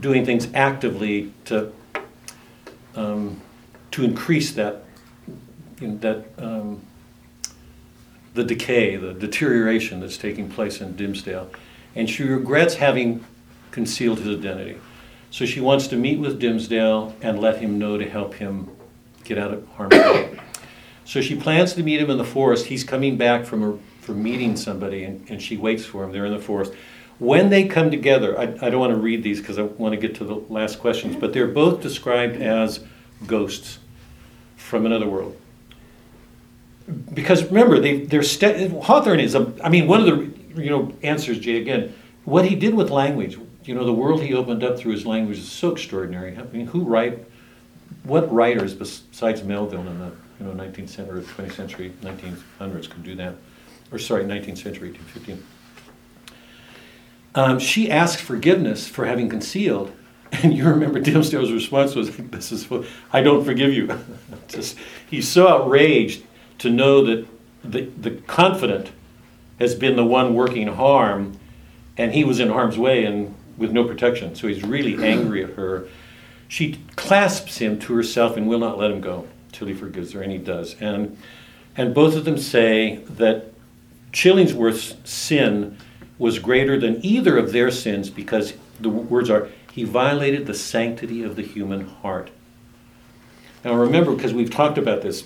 [SPEAKER 1] doing things actively to um, to increase that, you know, that um, the decay, the deterioration that's taking place in Dimmesdale. And she regrets having concealed his identity. So she wants to meet with Dimmesdale and let him know to help him get out of harm's way. So she plans to meet him in the forest. He's coming back from, a, from meeting somebody, and, and she waits for him. They're in the forest. When they come together, I, I don't want to read these because I want to get to the last questions, but they're both described as ghosts from another world. Because remember, they, they're st- Hawthorne is a. I mean, one of the you know answers, Jay. Again, what he did with language. You know, the world he opened up through his language is so extraordinary. I mean, who write? What writers besides Melville in the you know 19th century, 20th century, 1900s could do that? Or sorry, 19th century, 1815. Um, she asked forgiveness for having concealed, and you remember Dimmesdale's response was, "This is what, I don't forgive you." Just he's so outraged to know that the the confident has been the one working harm, and he was in harm's way and with no protection. So he's really angry at her. She clasps him to herself and will not let him go till he forgives her, and he does. And and both of them say that Chillingsworth's sin was greater than either of their sins because the words are, he violated the sanctity of the human heart. Now remember, because we've talked about this,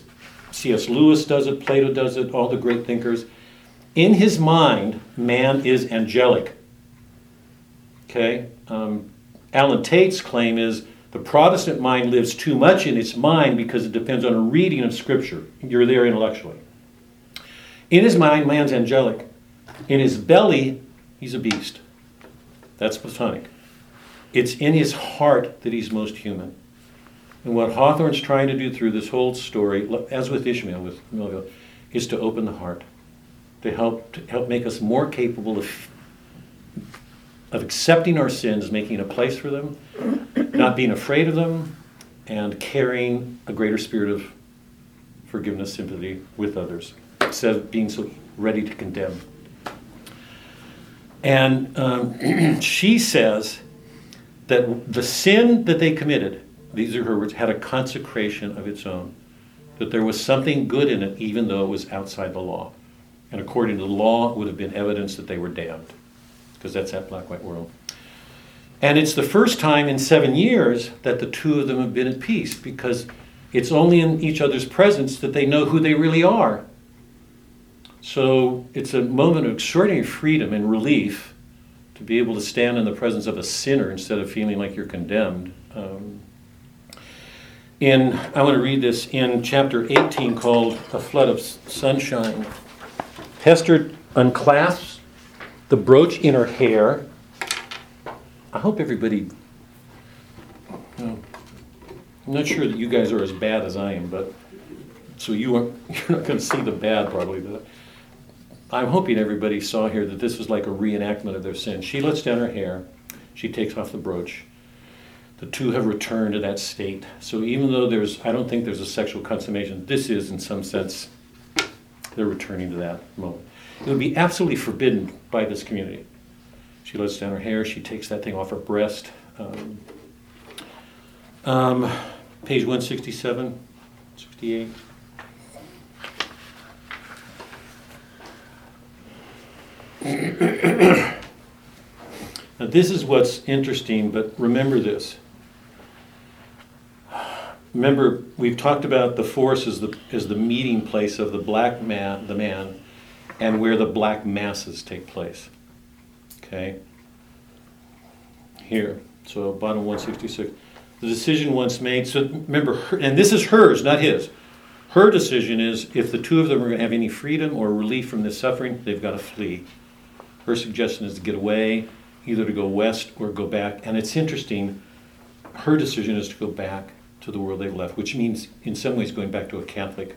[SPEAKER 1] C.S. Lewis does it, Plato does it, all the great thinkers. In his mind, man is angelic. Okay? Um, Allen Tate's claim is the Protestant mind lives too much in its mind because it depends on a reading of Scripture. You're there intellectually. In his mind, man's angelic. In his belly, he's a beast. That's Platonic. It's in his heart that he's most human. And what Hawthorne's trying to do through this whole story, as with Ishmael, with Melville, is to open the heart, to help to help make us more capable of of accepting our sins, making a place for them, not being afraid of them, and carrying a greater spirit of forgiveness, sympathy with others, instead of being so ready to condemn. And um, she says that the sin that they committed, these are her words, had a consecration of its own. That there was something good in it, even though it was outside the law. And according to the law, it would have been evidence that they were damned, because that's that black white world. And it's the first time in seven years that the two of them have been at peace, because it's only in each other's presence that they know who they really are. So it's a moment of extraordinary freedom and relief to be able to stand in the presence of a sinner instead of feeling like you're condemned. Um, in I want to read this in chapter 18 called "A Flood of Sunshine." Hester unclasps the brooch in her hair. I hope everybody. I'm not sure that you guys are as bad as I am, but so you are you're not going to see the bad probably. But I'm hoping everybody saw here that this was like a reenactment of their sin. She lets down her hair, she takes off the brooch. The two have returned to that state. So even though there's, I don't think there's a sexual consummation, this is in some sense, they're returning to that moment. It would be absolutely forbidden by this community. She lets down her hair, she takes that thing off her breast. Um, um, page 167, 68. Now, this is what's interesting, but remember this. Remember, we've talked about the force as the, as the meeting place of the black man, the man, and where the black masses take place. Okay? Here. So, bottom 166. The decision once made, so remember, her, and this is hers, not his. Her decision is if the two of them are going to have any freedom or relief from this suffering, they've got to flee. Her suggestion is to get away, either to go west or go back. And it's interesting, her decision is to go back to the world they've left, which means in some ways going back to a Catholic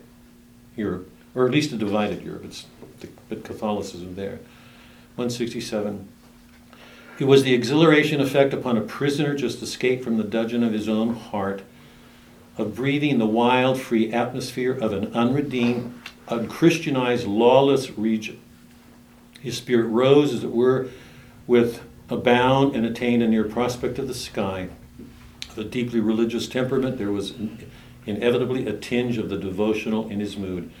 [SPEAKER 1] Europe, or at least a divided Europe. It's but Catholicism there. 167. It was the exhilaration effect upon a prisoner just escaped from the dungeon of his own heart, of breathing the wild, free atmosphere of an unredeemed, unchristianized, lawless region. His spirit rose, as it were, with a bound and attained a near prospect of the sky. Of a deeply religious temperament. There was inevitably a tinge of the devotional in his mood.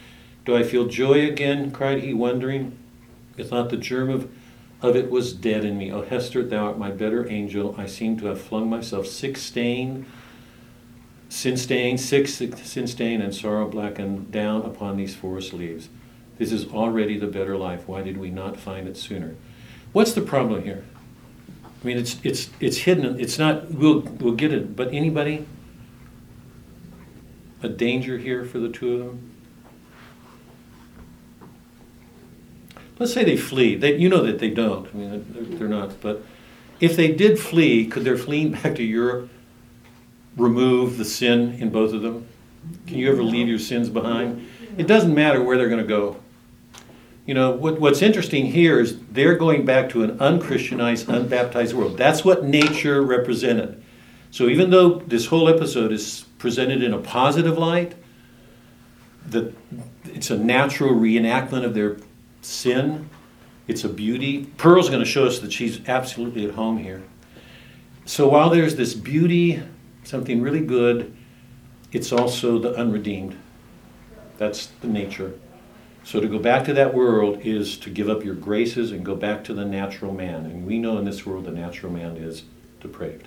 [SPEAKER 1] Do I feel joy again? cried he, wondering. I thought the germ of, of it was dead in me. O Hester, thou art my better angel. I seem to have flung myself sick stained, sin stained, sick sin stained, and sorrow blackened down upon these forest leaves. This is already the better life. Why did we not find it sooner? What's the problem here? I mean, it's it's it's hidden. It's not. We'll we'll get it. But anybody? A danger here for the two of them. Let's say they flee. They, you know that they don't. I mean, they're, they're not. But if they did flee, could their fleeing back to Europe remove the sin in both of them? Can you ever leave your sins behind? It doesn't matter where they're going to go. You know, what, what's interesting here is they're going back to an unchristianized, unbaptized world. That's what nature represented. So even though this whole episode is presented in a positive light, that it's a natural reenactment of their sin, it's a beauty. Pearl's going to show us that she's absolutely at home here. So while there's this beauty, something really good, it's also the unredeemed. That's the nature. So to go back to that world is to give up your graces and go back to the natural man. And we know in this world the natural man is depraved.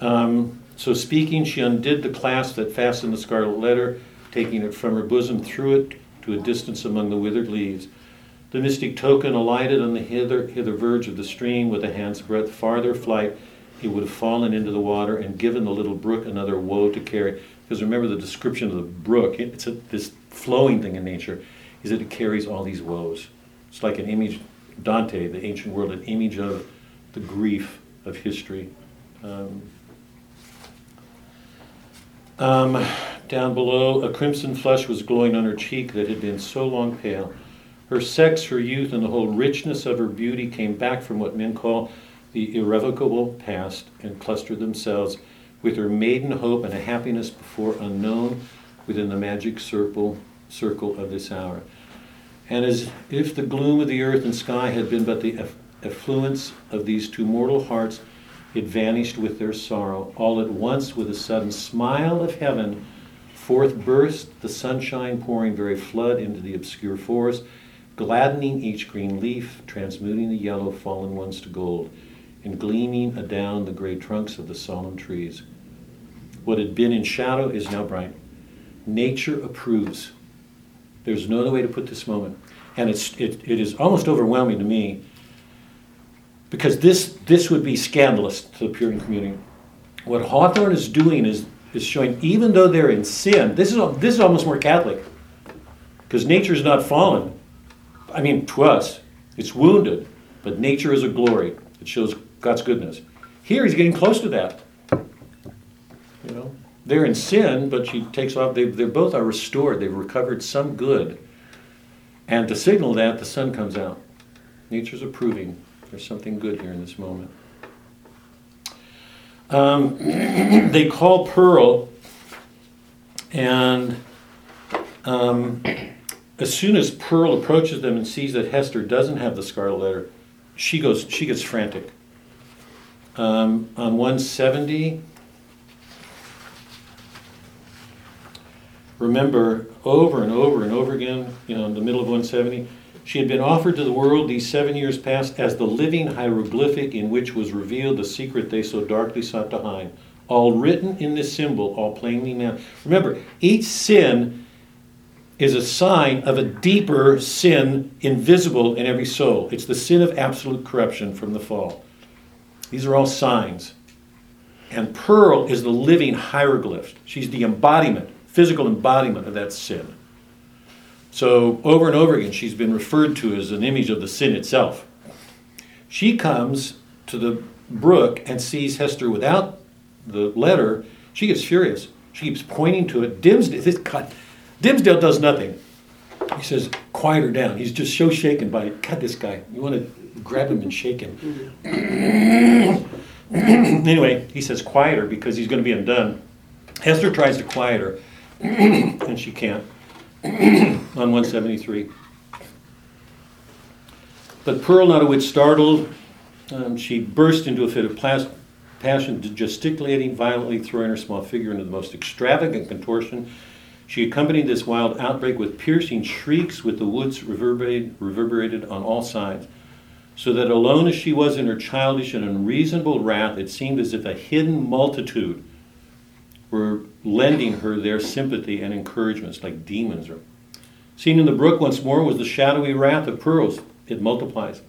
[SPEAKER 1] Um, so speaking, she undid the clasp that fastened the scarlet letter, taking it from her bosom, threw it to a distance among the withered leaves. The mystic token alighted on the hither, hither verge of the stream with a hand's breadth farther flight. It would have fallen into the water and given the little brook another woe to carry. Because remember the description of the brook, it's a, this flowing thing in nature, is that it carries all these woes. It's like an image, Dante, the ancient world, an image of the grief of history. Um, um, down below, a crimson flush was glowing on her cheek that had been so long pale. Her sex, her youth, and the whole richness of her beauty came back from what men call the irrevocable past and clustered themselves with her maiden hope and a happiness before unknown within the magic circle, circle of this hour. And as if the gloom of the earth and sky had been but the eff- effluence of these two mortal hearts, it vanished with their sorrow. All at once, with a sudden smile of heaven, forth burst the sunshine, pouring very flood into the obscure forest, gladdening each green leaf, transmuting the yellow fallen ones to gold, and gleaming adown the gray trunks of the solemn trees. What had been in shadow is now bright. Nature approves. There's no other way to put this moment. And it's, it, it is almost overwhelming to me because this, this would be scandalous to the Puritan community. What Hawthorne is doing is, is showing, even though they're in sin, this is, this is almost more Catholic because nature is not fallen. I mean, to us, it's wounded, but nature is a glory. It shows God's goodness. Here he's getting close to that. You know, they're in sin, but she takes off. They, they both are restored. They've recovered some good. And to signal that, the sun comes out. Nature's approving. There's something good here in this moment. Um, they call Pearl, and um, as soon as Pearl approaches them and sees that Hester doesn't have the scarlet letter, she goes. She gets frantic. Um, on 170, remember over and over and over again, you know, in the middle of 170, she had been offered to the world these seven years past as the living hieroglyphic in which was revealed the secret they so darkly sought to hide. All written in this symbol, all plainly now. Remember, each sin is a sign of a deeper sin invisible in every soul. It's the sin of absolute corruption from the fall. These are all signs. And Pearl is the living hieroglyph. She's the embodiment, physical embodiment of that sin. So, over and over again, she's been referred to as an image of the sin itself. She comes to the brook and sees Hester without the letter. She gets furious. She keeps pointing to it. Dimmesdale, this, God, Dimmesdale does nothing. He says, quiet her down. He's just so shaken by, it. God, this guy. You want to grab him and shake him. anyway, he says, quiet her because he's going to be undone. Hester tries to quiet her, and she can't on 173. But Pearl, not a whit startled, um, she burst into a fit of plas- passion, gesticulating violently, throwing her small figure into the most extravagant contortion. She accompanied this wild outbreak with piercing shrieks, with the woods reverberated, reverberated on all sides. So that alone as she was in her childish and unreasonable wrath, it seemed as if a hidden multitude were lending her their sympathy and encouragements, like demons. Seen in the brook once more was the shadowy wrath of pearls. It multiplies.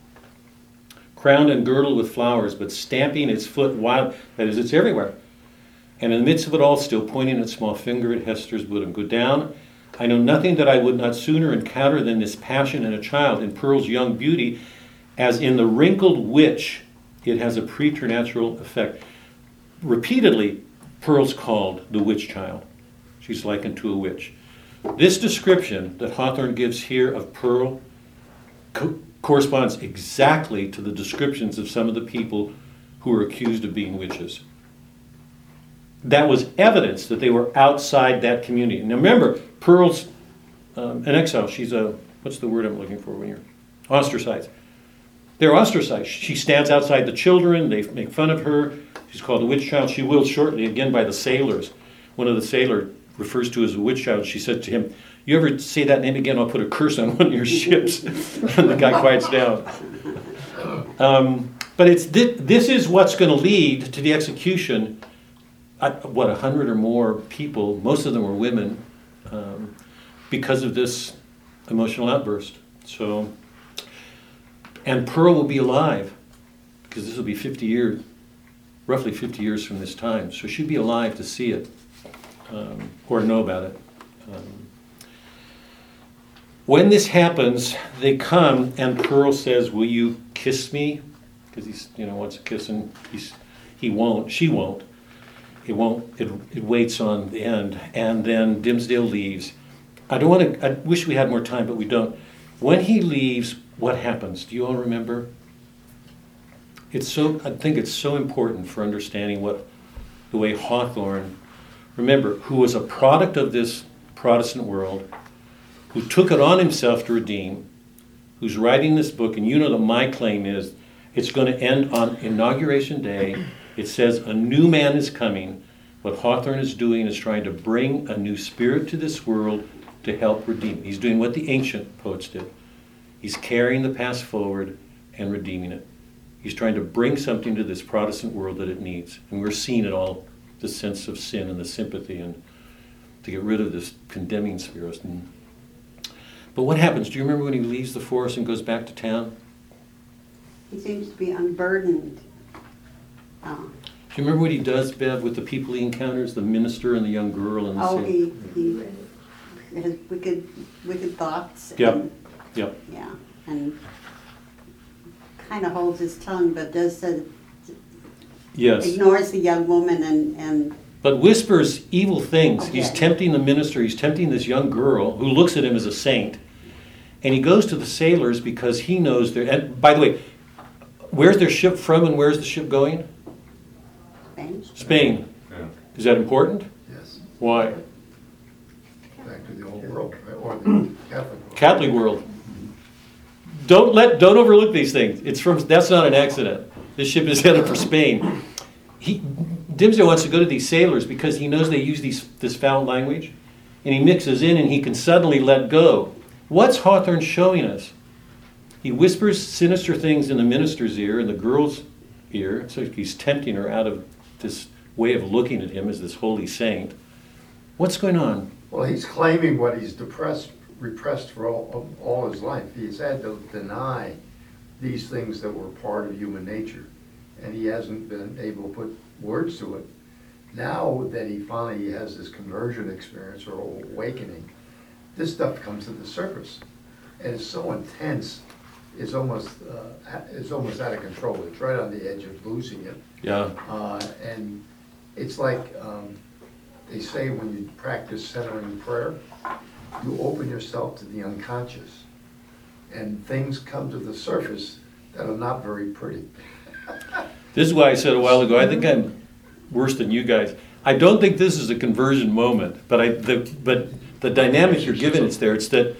[SPEAKER 1] Crowned and girdled with flowers, but stamping its foot wild, that is, it's everywhere. And in the midst of it all, still pointing its small finger at Hester's bosom. Go down. I know nothing that I would not sooner encounter than this passion in a child, in Pearl's young beauty, as in the wrinkled witch, it has a preternatural effect. Repeatedly, Pearl's called the witch child. She's likened to a witch. This description that Hawthorne gives here of Pearl co- corresponds exactly to the descriptions of some of the people who were accused of being witches. That was evidence that they were outside that community. Now remember, Pearl's um, an exile. She's a, what's the word I'm looking for when you're ostracized? They're ostracized. She stands outside the children, they make fun of her. She's called a witch child. She will shortly, again, by the sailors. One of the sailors refers to as a witch child. She said to him, You ever say that name again, I'll put a curse on one of your ships. and the guy quiets down. Um, but it's thi- this is what's going to lead to the execution. I, what, a hundred or more people, most of them were women, um, because of this emotional outburst. So, and Pearl will be alive, because this will be 50 years, roughly 50 years from this time. So she'll be alive to see it um, or know about it. Um, when this happens, they come and Pearl says, "Will you kiss me?" Because he's, you know, wants a kiss, and he's, he won't. She won't. It won't. It, it waits on the end, and then Dimmesdale leaves. I don't want to. I wish we had more time, but we don't. When he leaves, what happens? Do you all remember? It's so. I think it's so important for understanding what the way Hawthorne, remember, who was a product of this Protestant world, who took it on himself to redeem, who's writing this book, and you know that my claim is it's going to end on Inauguration Day. It says a new man is coming. What Hawthorne is doing is trying to bring a new spirit to this world to help redeem. He's doing what the ancient poets did. He's carrying the past forward and redeeming it. He's trying to bring something to this Protestant world that it needs. And we're seeing it all the sense of sin and the sympathy and to get rid of this condemning spirit. But what happens? Do you remember when he leaves the forest and goes back to town?
[SPEAKER 2] He seems to be unburdened. Uh,
[SPEAKER 1] Do you remember what he does, Bev, with the people he encounters, the minister and the young girl and the
[SPEAKER 2] Oh, he, he has wicked, wicked thoughts.
[SPEAKER 1] Yep.
[SPEAKER 2] and-
[SPEAKER 1] Yep.
[SPEAKER 2] Yeah, and kind of holds his tongue, but does the,
[SPEAKER 1] Yes.
[SPEAKER 2] ignores the young woman and, and,
[SPEAKER 1] But whispers evil things. He's
[SPEAKER 2] Okay.
[SPEAKER 1] tempting the minister, he's tempting this young girl who looks at him as a saint. And he goes to the sailors because he knows they're. And by the way, where's their ship from and where's the ship going?
[SPEAKER 2] Spain.
[SPEAKER 1] Spain.
[SPEAKER 8] Yeah.
[SPEAKER 1] Is that important?
[SPEAKER 9] Yes,
[SPEAKER 1] Why?
[SPEAKER 9] back to the old world, right, or the Catholic world.
[SPEAKER 1] Catholic world. Don't let don't overlook these things. It's from that's not an accident. This ship is headed for Spain. He Dimmesdale wants to go to these sailors because he knows they use these this foul language, and he mixes in and he can suddenly let go. What's Hawthorne showing us? He whispers sinister things in the minister's ear and the girl's ear. So he's tempting her out of this way of looking at him as this holy saint. What's going on?
[SPEAKER 9] Well, he's claiming what he's depressed, repressed for all, all his life. He's had to deny these things that were part of human nature, and he hasn't been able to put words to it. Now that he finally has this conversion experience or awakening, this stuff comes to the surface, and it's so intense. It's almost, uh, it's almost out of control. It's right on the edge of losing it.
[SPEAKER 1] Yeah.
[SPEAKER 9] Uh, And it's like, um, they say when you practice centering prayer, you open yourself to the unconscious. And things come to the surface that are not very pretty.
[SPEAKER 1] This is why I said a while ago, I think I'm worse than you guys. I don't think this is a conversion moment, but I, the, but the dynamic you're given, it's there. It's that,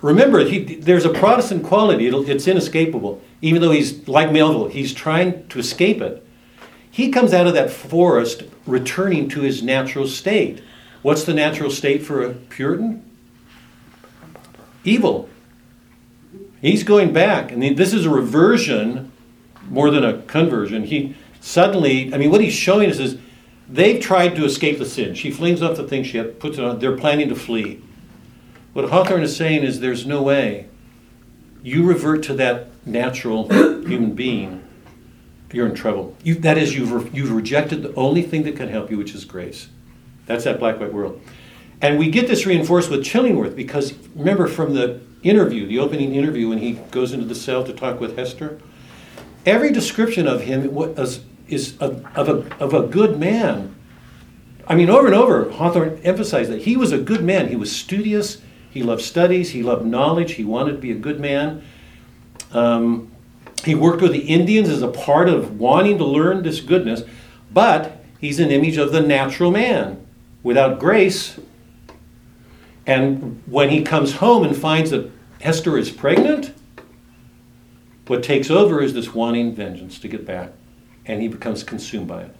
[SPEAKER 1] remember, he, there's a Protestant quality, It'll, it's inescapable. Even though he's, like Melville, he's trying to escape it. He comes out of that forest returning to his natural state. What's the natural state for a Puritan? Evil. He's going back. And this is a reversion more than a conversion. He suddenly, I mean, what he's showing us is they've tried to escape the sin. She flings off the thing she puts it on, they're planning to flee. What Hawthorne is saying is there's no way. You revert to that natural human being, you're in trouble. You, that is, you've, re- you've rejected the only thing that can help you, which is grace. That's that black white world. And we get this reinforced with Chillingworth because remember from the interview, the opening interview, when he goes into the cell to talk with Hester, every description of him was, is of, of, a, of a good man. I mean, over and over, Hawthorne emphasized that he was a good man. He was studious, he loved studies, he loved knowledge, he wanted to be a good man. Um, he worked with the Indians as a part of wanting to learn this goodness, but he's an image of the natural man. Without grace, and when he comes home and finds that Hester is pregnant, what takes over is this wanting vengeance to get back, and he becomes consumed by it.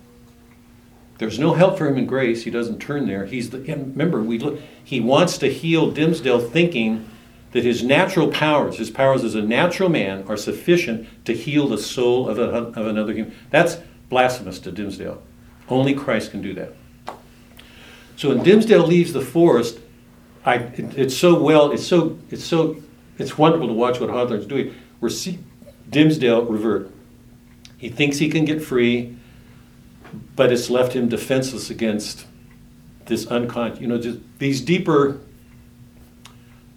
[SPEAKER 1] There's no help for him in grace. He doesn't turn there. He's the, remember, we look, he wants to heal Dimmesdale thinking that his natural powers, his powers as a natural man, are sufficient to heal the soul of, a, of another human. That's blasphemous to Dimmesdale. Only Christ can do that. So when Dimmesdale leaves the forest, I, it, it's so well, it's so, it's so, it's wonderful to watch what Hawthorne's doing. We're see Dimmesdale revert. He thinks he can get free, but it's left him defenseless against this unconscious, you know, just these deeper,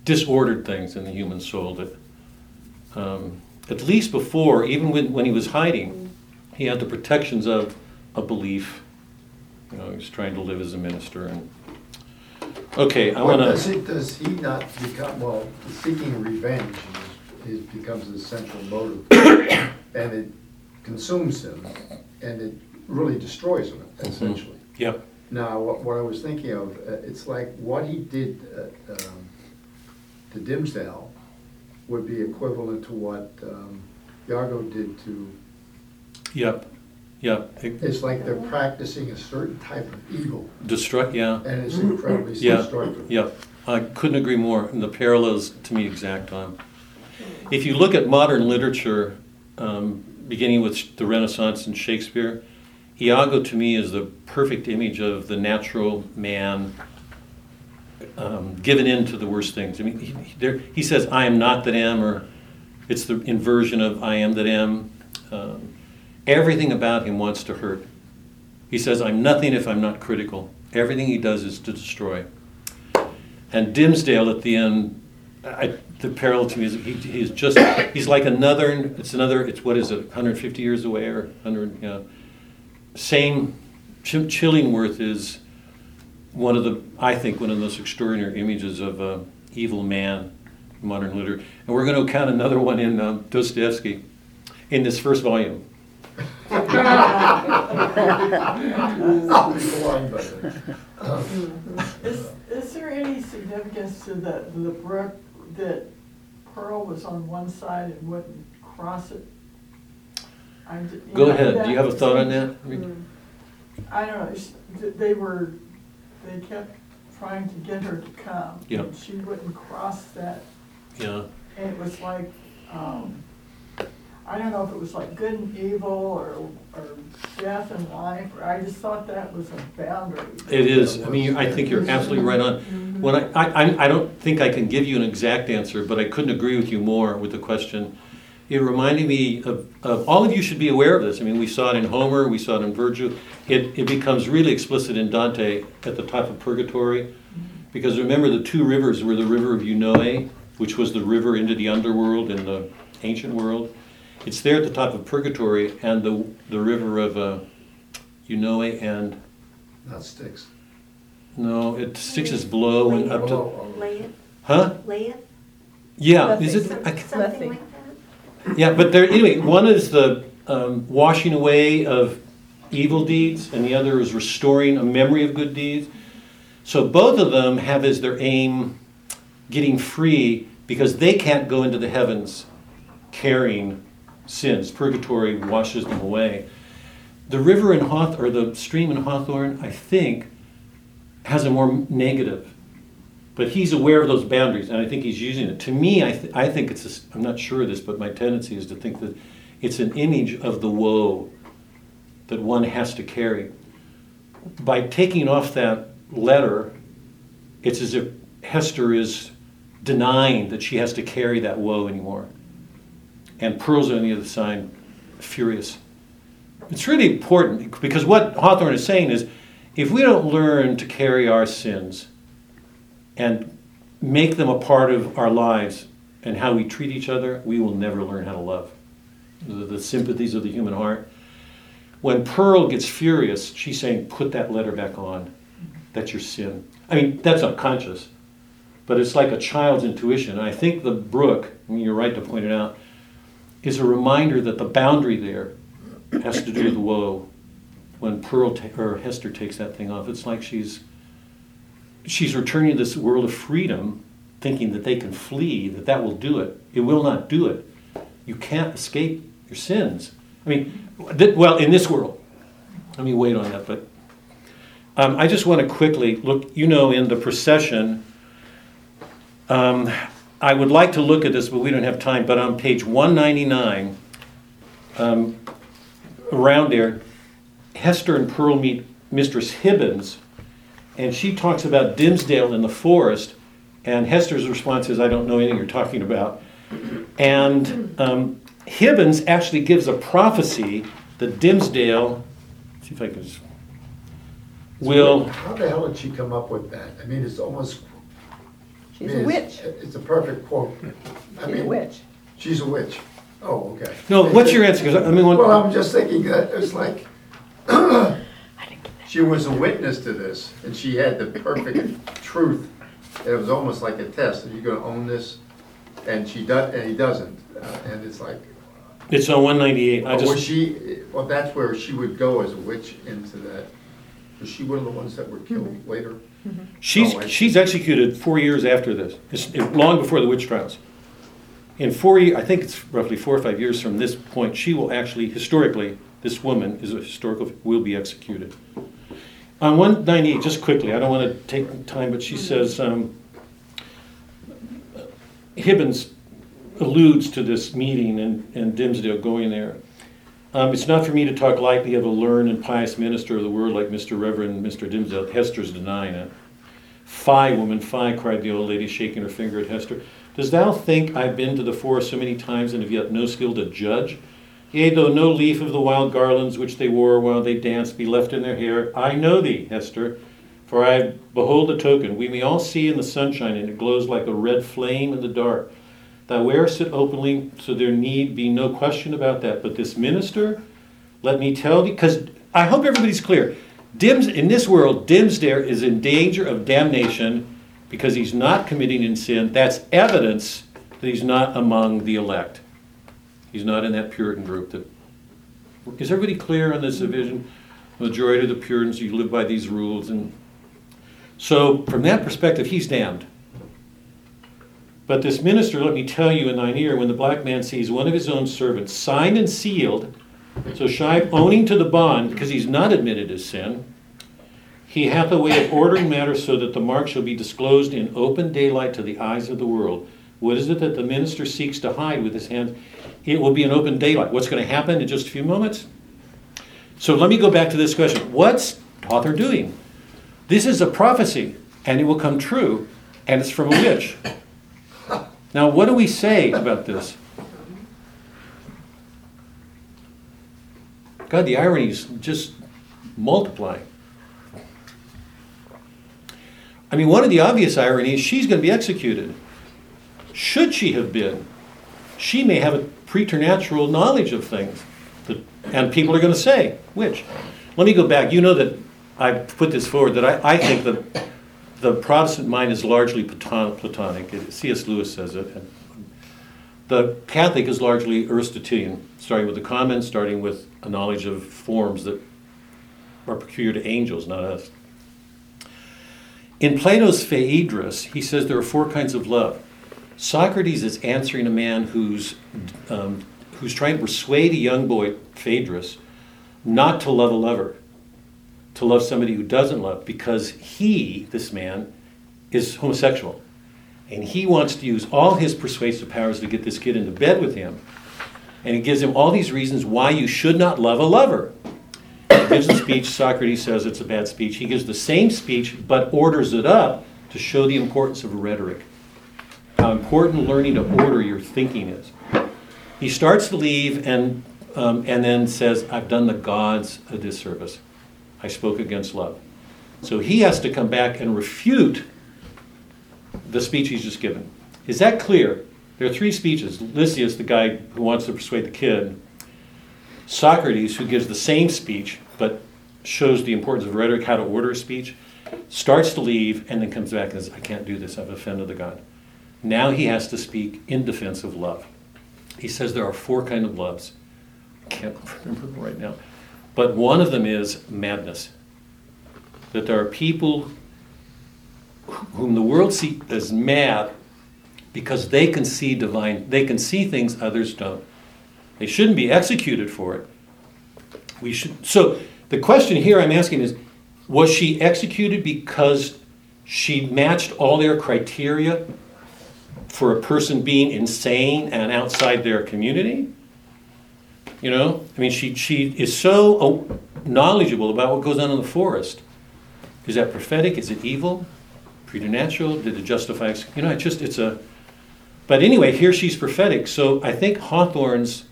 [SPEAKER 1] disordered things in the human soul that, um, at least before, even when, when he was hiding, he had the protections of a belief. You know, he was trying to live as a minister and Okay, I
[SPEAKER 9] What
[SPEAKER 1] want
[SPEAKER 9] does
[SPEAKER 1] to.
[SPEAKER 9] he, does he not become, well, seeking revenge is, is, becomes the central motive. And it consumes him, and it really destroys him essentially.
[SPEAKER 1] Yep.
[SPEAKER 9] Now, what, what I was thinking of, uh, it's like what he did, uh, um, to Dimmesdale would be equivalent to what, um, Iago did to,
[SPEAKER 1] Yep. Yep.
[SPEAKER 9] it's like they're practicing a certain type of evil,
[SPEAKER 1] Destruct. Yeah.
[SPEAKER 9] and it's incredibly
[SPEAKER 1] Yeah.
[SPEAKER 9] destructive.
[SPEAKER 1] Yep. I couldn't agree more. And the parallels to me exact on. If you look at modern literature, um, beginning with the Renaissance and Shakespeare, Iago to me is the perfect image of the natural man um, given in to the worst things. I mean, he, he- there, he says, I am not that am, or it's the inversion of I am that am. Um, everything about him wants to hurt. He says, I'm nothing if I'm not critical. Everything he does is to destroy. And Dimmesdale at the end, I, the parallel to me is he, he's just, he's like another, it's another, it's what is it, 150 years away or 100, yeah. Same, Ch- Chillingworth is one of the, I think, one of the most extraordinary images of a evil man in modern literature. And we're going to count another one in um, Dostoevsky in this first volume.
[SPEAKER 9] I'll be blind by then.
[SPEAKER 5] Is, is there any significance to the, the brook that Pearl was on one side and wouldn't cross it? I'm ju- you
[SPEAKER 1] Go
[SPEAKER 5] know,
[SPEAKER 1] ahead. Do you have a thought on
[SPEAKER 5] seems-
[SPEAKER 1] that?
[SPEAKER 5] I don't know, it's- th- they were, they kept trying to get her to come.
[SPEAKER 1] Yeah.
[SPEAKER 5] and She wouldn't cross that,
[SPEAKER 1] Yeah.
[SPEAKER 5] and it was like, um, I don't know if it was like good and evil, or, or death and life, or I just thought that was a boundary.
[SPEAKER 1] It is. I mean, I think you're absolutely right on. Mm-hmm. When I, I, I- I don't think I can give you an exact answer, but I couldn't agree with you more with the question. It reminded me of, of, all of you should be aware of this. I mean, we saw it in Homer, we saw it in Virgil. It, it becomes really explicit in Dante at the top of Purgatory. Because remember, the two rivers were the river of Eunoe, which was the river into the underworld in the ancient world. It's there at the top of Purgatory, and the, the river of uh, Eunoe and
[SPEAKER 9] Not Styx.
[SPEAKER 1] no, it Styx its below and up to,
[SPEAKER 9] Oh, oh,
[SPEAKER 10] Lethe,
[SPEAKER 1] huh?
[SPEAKER 10] Lethe,
[SPEAKER 1] Yeah, is it?
[SPEAKER 10] some-
[SPEAKER 1] I-
[SPEAKER 10] something
[SPEAKER 3] Nothing.
[SPEAKER 10] like that?
[SPEAKER 1] Yeah, but there, anyway, one is the um, washing away of evil deeds, and the other is restoring a memory of good deeds. So both of them have as their aim getting free because they can't go into the heavens carrying sins. Purgatory washes them away. the river in Hawth, or the stream in Hawthorne, I think, has a more negative. But he's aware of those boundaries, and I think he's using it. To me, I, th- I think it's, s I'm not sure of this, but my tendency is to think that it's an image of the woe that one has to carry. By taking off that letter, it's as if Hester is denying that she has to carry that woe anymore. And Pearl's on the other side, furious. It's really important because what Hawthorne is saying is if we don't learn to carry our sins and make them a part of our lives and how we treat each other, we will never learn how to love. The, the sympathies of the human heart. When Pearl gets furious, she's saying, put that letter back on. That's your sin. I mean, that's unconscious, but it's like a child's intuition. I think the brook, and you're right to point it out, is a reminder that the boundary there has to do with woe. When Pearl ta- or Hester takes that thing off, it's like she's she's returning to this world of freedom, thinking that they can flee, that that will do it. It will not do it. You can't escape your sins. I mean, th- well, in this world. Let me wait on that, but um, I just want to quickly look. You know, in the procession, um, I would like to look at this, but we don't have time. But on page 199, um, around there, Hester and Pearl meet Mistress Hibbins, and she talks about Dimmesdale in the forest. And Hester's response is, I don't know anything you're talking about. And um, Hibbins actually gives a prophecy that Dimmesdale, see if I can, will.
[SPEAKER 9] How the hell did she come up with that? I mean, it's almost. I
[SPEAKER 3] She's
[SPEAKER 9] mean,
[SPEAKER 3] a
[SPEAKER 9] it's-
[SPEAKER 3] witch.
[SPEAKER 9] It's a perfect quote. I
[SPEAKER 3] She's a
[SPEAKER 9] mean,
[SPEAKER 3] witch.
[SPEAKER 9] She's a witch. Oh, okay.
[SPEAKER 1] No, what's your answer? 'Cause I mean, when,
[SPEAKER 9] Well, I'm just thinking that it's like, she was a witness to this, and she had the perfect truth. It was almost like a test, are you gonna own this? And she does, and he doesn't, Uh, and it's like,
[SPEAKER 1] it's on 198. I
[SPEAKER 9] but was
[SPEAKER 1] just
[SPEAKER 9] she, well, that's where she would go as a witch into that. Was she one of the ones that were killed later?
[SPEAKER 1] She's,
[SPEAKER 9] Oh,
[SPEAKER 1] she's executed four years after this, it's it- long before the witch trials. In four, ye- I think it's roughly four or five years from this point, she will actually, historically, this woman is a historical, will be executed. On 198, just quickly, I don't want to take time, but she says, um, Hibbins alludes to this meeting and, and Dimmesdale going there. Um, it's not for me to talk lightly of a learned and pious minister of the word like Mr. Reverend Mr. Dimmesdale. Hester's denying it. Fie, woman, fie, cried the old lady, shaking her finger at Hester. Dost thou think I've been to the forest so many times and have yet no skill to judge? Yea, though no leaf of the wild garlands which they wore while they danced be left in their hair, I know thee, Hester, for I behold the token. We may all see in the sunshine, and it glows like a red flame in the dark. Thou wearest it openly, so there need be no question about that. But this minister, let me tell thee, because I hope everybody's clear. Dims, in this world, Dimmesdale is in danger of damnation because he's not committing in sin. That's evidence that he's not among the elect. He's not in that Puritan group. That is everybody clear on this division? Majority of the Puritans, you live by these rules, and so from that perspective, he's damned. But this minister, let me tell you in thine ear, when the black man sees one of his own servants signed and sealed, so Shive owning to the bond, because he's not admitted his sin, he hath a way of ordering matters so that the mark shall be disclosed in open daylight to the eyes of the world. What is it that the minister seeks to hide with his hands? It will be in open daylight. What's going to happen in just a few moments? So let me go back to this question. What's Hawthorne doing? This is a prophecy, and it will come true, and it's from a witch. Now, what do we say about this? God, the ironies just multiply. I mean, one of the obvious ironies, she's going to be executed. Should she have been? She may have a preternatural knowledge of things. That, and people are going to say, which? Let me go back. You know that I put this forward, that I, I think that the Protestant mind is largely Platonic. C.S. Lewis says it. The Catholic is largely Aristotelian, starting with the comments, starting with a knowledge of forms that are peculiar to angels, not us. In Plato's Phaedrus, he says there are four kinds of love. Socrates is answering a man who's, um, who's trying to persuade a young boy, Phaedrus, not to love a lover, to love somebody who doesn't love, because he, this man, is homosexual. And he wants to use all his persuasive powers to get this kid into bed with him. And he gives him all these reasons why you should not love a lover. He gives a speech, Socrates says it's a bad speech. He gives the same speech, but orders it up to show the importance of rhetoric. How important learning to order your thinking is. He starts to leave and, um, and then says, I've done the gods a disservice. I spoke against love. So he has to come back and refute the speech he's just given. Is that clear? There are three speeches Lysias, the guy who wants to persuade the kid, Socrates, who gives the same speech but shows the importance of rhetoric, how to order a speech, starts to leave, and then comes back and says, I can't do this, I've offended the God. Now he has to speak in defense of love. He says there are four kind of loves. I can't remember right now. But one of them is madness. That there are people whom the world sees as mad because they can see divine, they can see things others don't. They shouldn't be executed for it. We should. So the question here I'm asking is, was she executed because she matched all their criteria for a person being insane and outside their community? You know, I mean, she she is so oh, knowledgeable about what goes on in the forest. Is that prophetic? Is it evil? Preternatural? Did it justify? You know, it's just it's a. But anyway, here she's prophetic. So I think Hawthorne's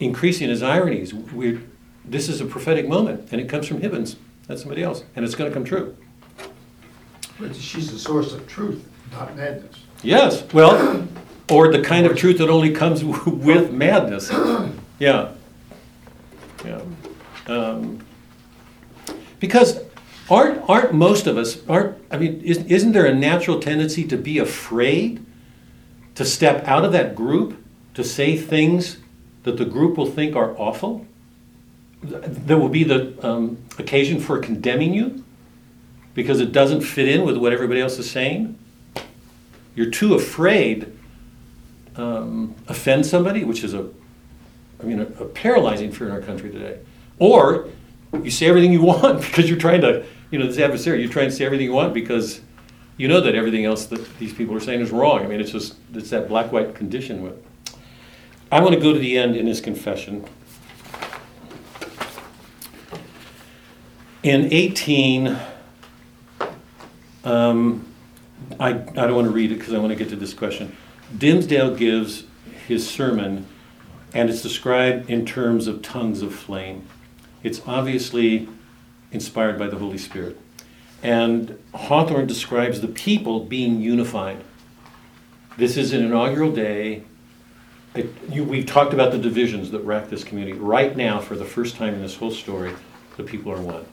[SPEAKER 1] increasing his ironies. We're, this is a prophetic moment, and it comes from Hibbins, not somebody else, and it's going to come true.
[SPEAKER 9] But she's the source of truth, not madness.
[SPEAKER 1] Yes, well, or the kind of truth that only comes with madness. Yeah. Yeah. Um, because aren't, aren't most of us, aren't, I mean, isn't, isn't there a natural tendency to be afraid to step out of that group, to say things that the group will think are awful? That will be the um, occasion for condemning you because it doesn't fit in with what everybody else is saying? You're too afraid um, offend somebody, which is a, I mean, a, a paralyzing fear in our country today. Or you say everything you want because you're trying to, you know, this adversary, you're trying to say everything you want because you know that everything else that these people are saying is wrong. I mean, it's just, it's that black white condition. With. I want to go to the end in his confession. In 18, um, I, I don't want to read it because I want to get to this question. Dimmesdale gives his sermon, and it's described in terms of tongues of flame. It's obviously inspired by the Holy Spirit. And Hawthorne describes the people being unified. This is an inaugural day. It, you, we've talked about the divisions that rack this community. Right now, for the first time in this whole story, the people are one.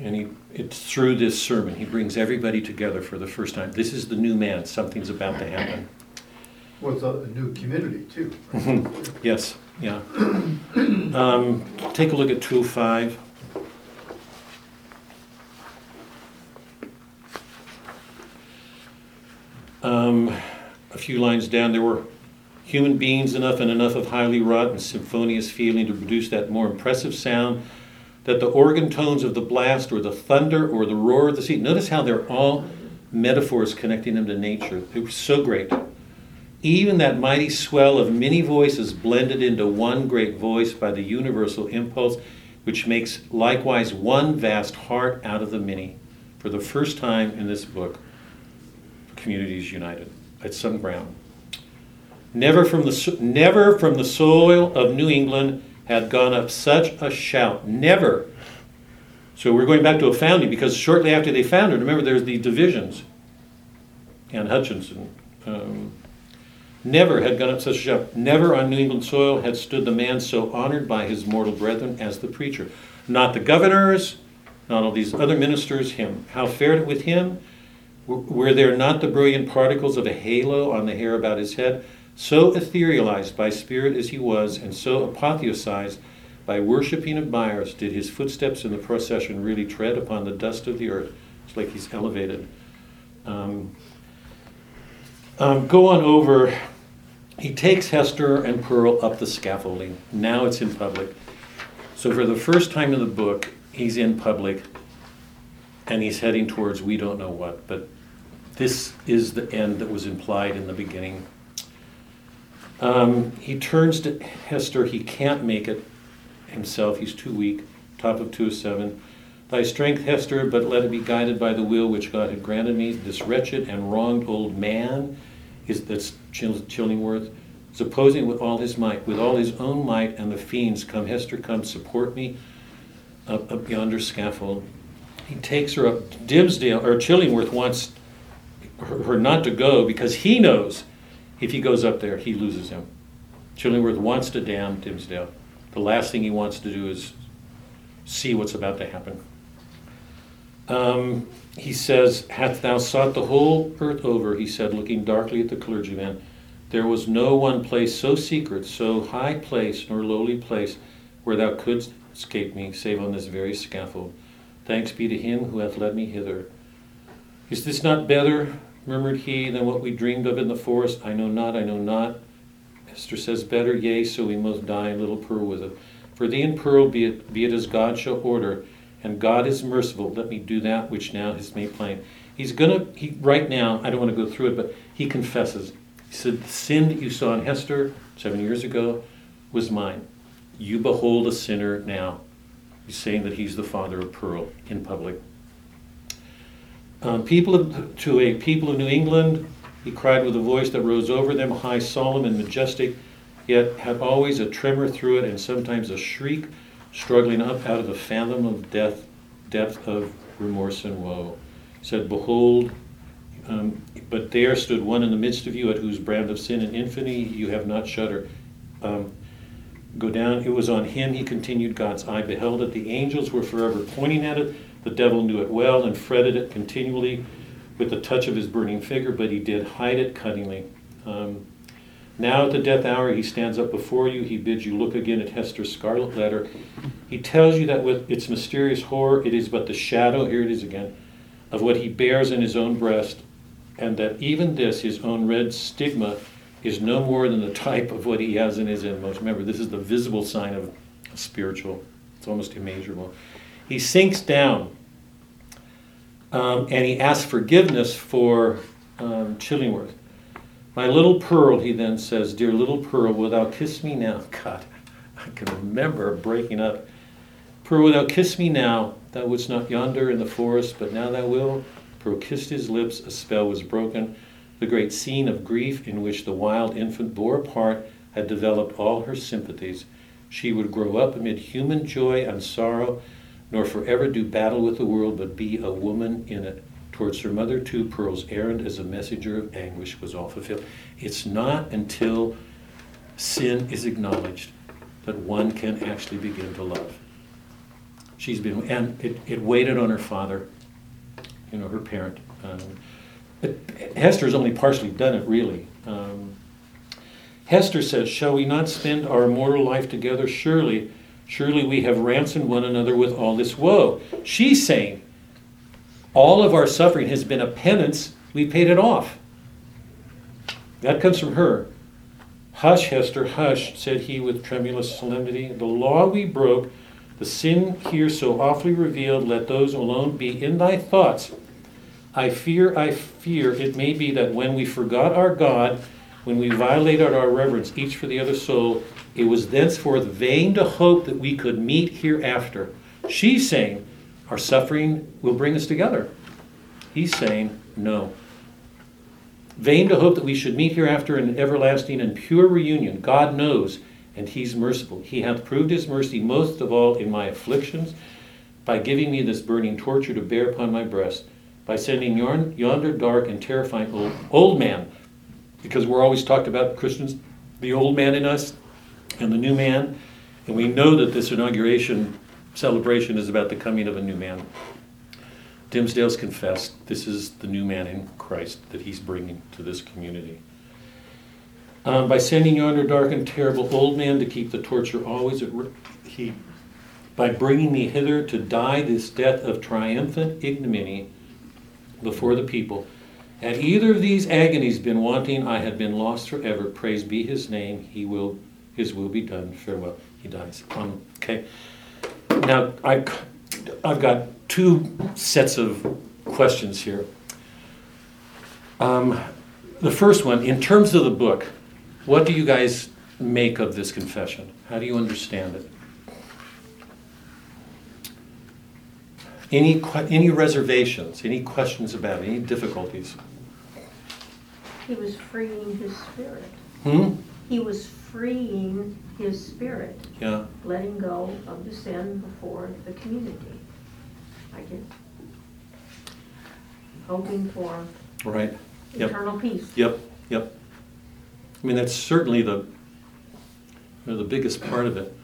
[SPEAKER 1] And he, it's through this sermon, he brings everybody together for the first time. This is the new man. Something's about to happen.
[SPEAKER 9] With a, a new community too.
[SPEAKER 1] Yes, yeah. Um, take a look at 205. Um, a few lines down, there were human beings enough and enough of highly wrought and symphonious feeling to produce that more impressive sound that the organ tones of the blast or the thunder or the roar of the sea. Notice how they're all metaphors connecting them to nature. Was so great. Even that mighty swell of many voices blended into one great voice by the universal impulse, which makes likewise one vast heart out of the many. For the first time in this book, communities united at some ground. Never from the never from the soil of New England had gone up such a shout. Never. So we're going back to a founding because shortly after they founded, remember there's the divisions. And Hutchinson. Um, never had gone up such a shout. Never on New England soil had stood the man so honored by his mortal brethren as the preacher. Not the governors, not all these other ministers, him. How fared it with him? Were there not the brilliant particles of a halo on the hair about his head? So etherealized by spirit as he was, and so apotheosized by worshiping admirers, did his footsteps in the procession really tread upon the dust of the earth. It's like he's elevated. Um, um, go on over. He takes Hester and Pearl up the scaffolding. Now it's in public. So for the first time in the book, he's in public and he's heading towards we don't know what, but this is the end that was implied in the beginning. Um, he turns to Hester. He can't make it himself. He's too weak. Top of 207. Thy strength, Hester, but let it be guided by the will which God had granted me. This wretched and wronged old man is that's Chillingworth, is opposing with all his might, with all his own might, and the fiends come. Hester, come support me up, up yonder scaffold. He takes her up. Dimmesdale or Chillingworth wants her, her not to go because he knows if he goes up there, he loses him. Chillingworth wants to damn Dimmesdale. The last thing he wants to do is see what's about to happen. Um, he says, Hast thou sought the whole earth over? He said, looking darkly at the clergyman. There was no one place so secret, so high place, nor lowly place, where thou couldst escape me, save on this very scaffold. Thanks be to him who hath led me hither. Is this not better, murmured he, than what we dreamed of in the forest? I know not, I know not. Hester says, Better, yea, so we must die, little Pearl with it. For thee and Pearl, be it, be it as God shall order, and God is merciful. Let me do that which now is made plain. He's gonna, he, right now, I don't want to go through it, but he confesses. He said, The sin that you saw in Hester seven years ago was mine. You behold a sinner now. He's saying that he's the father of Pearl in public. Um, people of, to a people of New England, he cried with a voice that rose over them, high, solemn, and majestic, yet had always a tremor through it, and sometimes a shriek, struggling up out of the fathom of death, depth of remorse and woe. He said, Behold, um, but there stood one in the midst of you, at whose brand of sin and infamy you have not shuddered. Um, go down. It was on him, he continued, God's eye beheld it. The angels were forever pointing at it. The devil knew it well and fretted it continually with the touch of his burning finger, but he did hide it cunningly. Um, now at the death hour, he stands up before you. He bids you look again at Hester's scarlet letter. He tells you that with its mysterious horror, it is but the shadow, here it is again, of what he bears in his own breast, and that even this, his own red stigma, is no more than the type of what he has in his inmost. Remember, this is the visible sign of spiritual, it's almost immeasurable. He sinks down um, and he asks forgiveness for um, Chillingworth. My little Pearl, he then says, Dear little Pearl, will thou kiss me now? God, I can remember breaking up. Pearl, will thou kiss me now? Thou wouldst not yonder in the forest, but now thou wilt. Pearl kissed his lips, a spell was broken. The great scene of grief in which the wild infant bore a part had developed all her sympathies. She would grow up amid human joy and sorrow, nor forever do battle with the world, but be a woman in it. Towards her mother, too, Pearl's errand as a messenger of anguish was all fulfilled. It's not until sin is acknowledged that one can actually begin to love. She's been, and it, it waited on her father, you know, her parent. Um, Hester's only partially done it, really. Um, Hester says, Shall we not spend our mortal life together? Surely, surely we have ransomed one another with all this woe. She's saying, All of our suffering has been a penance. We paid it off. That comes from her. Hush, Hester, hush, said he with tremulous solemnity. The law we broke, the sin here so awfully revealed, let those alone be in thy thoughts. I fear, I fear it may be that when we forgot our God, when we violated our reverence each for the other soul, it was thenceforth vain to hope that we could meet hereafter. She's saying our suffering will bring us together. He's saying no. Vain to hope that we should meet hereafter in everlasting and pure reunion. God knows, and He's merciful. He hath proved His mercy most of all in my afflictions, by giving me this burning torture to bear upon my breast, by sending yon- yonder dark and terrifying old, old man, because we're always talked about Christians, the old man in us and the new man, and we know that this inauguration celebration is about the coming of a new man. Dimmesdale's confessed this is the new man in Christ that he's bringing to this community. Um, by sending yonder dark and terrible old man to keep the torture always at ri- he, by bringing me hither to die this death of triumphant ignominy before the people. Had either of these agonies been wanting, I had been lost forever. Praise be his name. He will, his will be done. Farewell. He dies. Um, okay. now, I, I've got two sets of questions here. Um, the first one, in terms of the book, what do you guys make of this confession? How do you understand it? Any, any reservations, any questions about it, any difficulties?
[SPEAKER 6] He was freeing his spirit.
[SPEAKER 1] Hmm?
[SPEAKER 6] He was freeing his spirit,
[SPEAKER 1] Yeah,
[SPEAKER 6] letting go of the sin before the community. I guess. Hoping for
[SPEAKER 1] right. Yep.
[SPEAKER 6] eternal peace.
[SPEAKER 1] Yep, yep. I mean, that's certainly the, you know, the biggest part of it.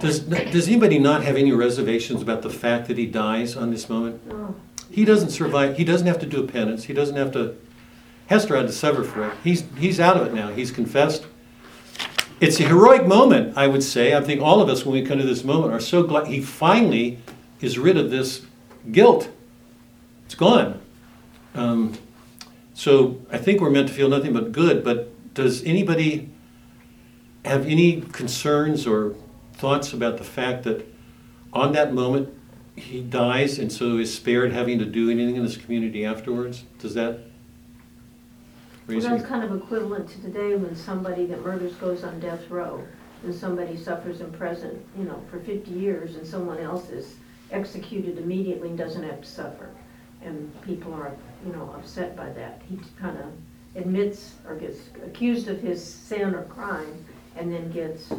[SPEAKER 1] Does, does anybody not have any reservations about the fact that he dies on this moment?
[SPEAKER 6] Oh,
[SPEAKER 1] He doesn't survive, he doesn't have to do a penance, he doesn't have to, Hester had to suffer for it. He's, he's out of it now, he's confessed. It's a heroic moment, I would say. I think all of us, when we come to this moment, are so glad he finally is rid of this guilt. It's gone. Um, so I think we're meant to feel nothing but good, but does anybody have any concerns or thoughts about the fact that on that moment he dies and so is spared having to do anything in this community afterwards? Does that
[SPEAKER 6] Well, that's kind of equivalent to today when somebody that murders goes on death row and somebody suffers in prison, you know, for fifty years and someone else is executed immediately and doesn't have to suffer. And people are, you know, upset by that. He kind of admits or gets accused of his sin or crime and then gets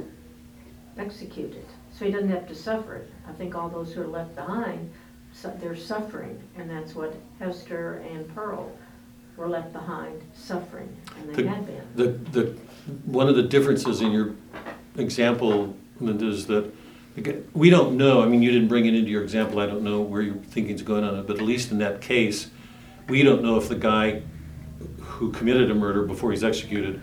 [SPEAKER 6] executed. So he doesn't have to suffer it. I think all those who are left behind, su- they're suffering. And that's what Hester and Pearl were left behind, suffering, and they
[SPEAKER 1] The-
[SPEAKER 6] had been.
[SPEAKER 1] The, the, one of the differences in your example, Linda, is that we don't know, I mean, you didn't bring it into your example, I don't know where your thinking's going on it, but at least in that case, we don't know if the guy who committed a murder before he's executed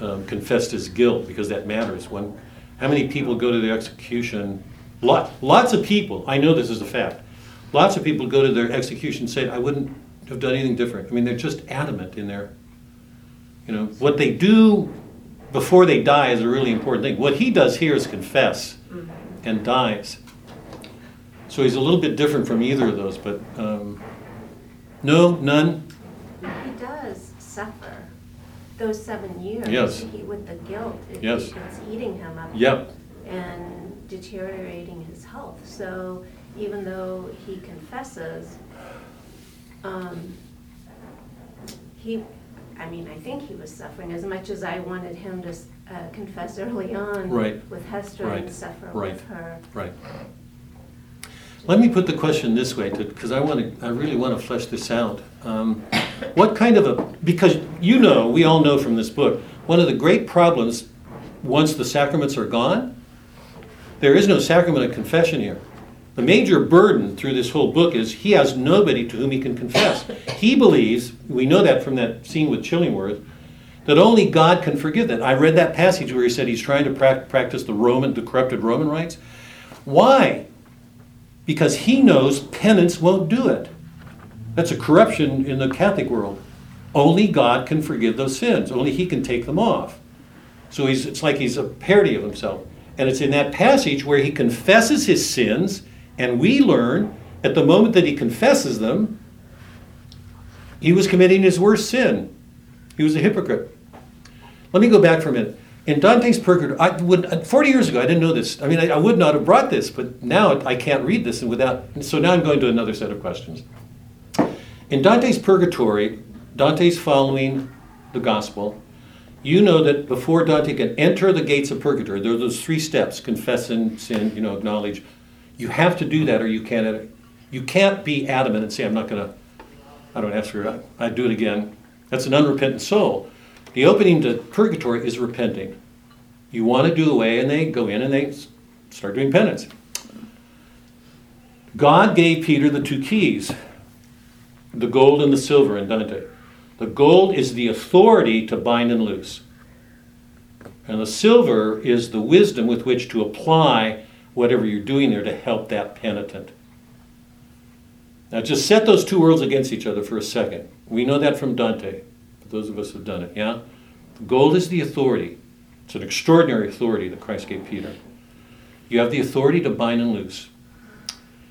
[SPEAKER 1] um, confessed his guilt, because that matters. When, how many people go to the execution? Lot, lots of people, I know this is a fact, lots of people go to their execution saying, I wouldn't have done anything different. I mean, they're just adamant in their you know, what they do before they die is a really important thing. What he does here is confess and dies. So he's a little bit different from either of those, but um, no, none.
[SPEAKER 10] He does suffer those seven years.
[SPEAKER 1] Yes.
[SPEAKER 10] he- With the guilt. It-
[SPEAKER 1] Yes.
[SPEAKER 10] It's eating him up.
[SPEAKER 1] Yep.
[SPEAKER 10] And deteriorating his health. So even though he confesses, um, he, I mean, I think he was suffering as much as I wanted him to uh, confess early on.
[SPEAKER 1] Right.
[SPEAKER 10] With Hester
[SPEAKER 1] Right.
[SPEAKER 10] and suffer
[SPEAKER 1] Right.
[SPEAKER 10] with her.
[SPEAKER 1] Right. Let me put the question this way, because I want to, I really want to flesh this out. Um, what kind of a, because you know, we all know from this book, one of the great problems once the sacraments are gone, there is no sacrament of confession here. The major burden through this whole book is he has nobody to whom he can confess. He believes, we know that from that scene with Chillingworth, that only God can forgive that. I read that passage where he said he's trying to prac- practice the Roman, the corrupted Roman rites. Why? Because he knows penance won't do it. That's a corruption in the Catholic world. Only God can forgive those sins. Only he can take them off. So he's, it's like he's a parody of himself. And it's in that passage where he confesses his sins, and we learn at the moment that he confesses them, he was committing his worst sin. He was a hypocrite. Let me go back for a minute. In Dante's Purgatory, I would, uh, 40 years ago, I didn't know this. I mean, I, I would not have brought this, but now I can't read this without. So now I'm going to another set of questions. In Dante's Purgatory, Dante's following the gospel. You know that before Dante can enter the gates of purgatory, there are those three steps: confess and sin, you know, acknowledge. You have to do that, or you can't. You can't be adamant and say, "I'm not going to. I don't ask for it. I do it again." That's an unrepentant soul. The opening to purgatory is repenting. You want to do away, and they go in and they start doing penance. God gave Peter the two keys the gold and the silver in Dante. The gold is the authority to bind and loose, and the silver is the wisdom with which to apply whatever you're doing there to help that penitent. Now, just set those two worlds against each other for a second. We know that from Dante, those of us who've done it, yeah? Gold is the authority. It's an extraordinary authority that Christ gave Peter. You have the authority to bind and loose.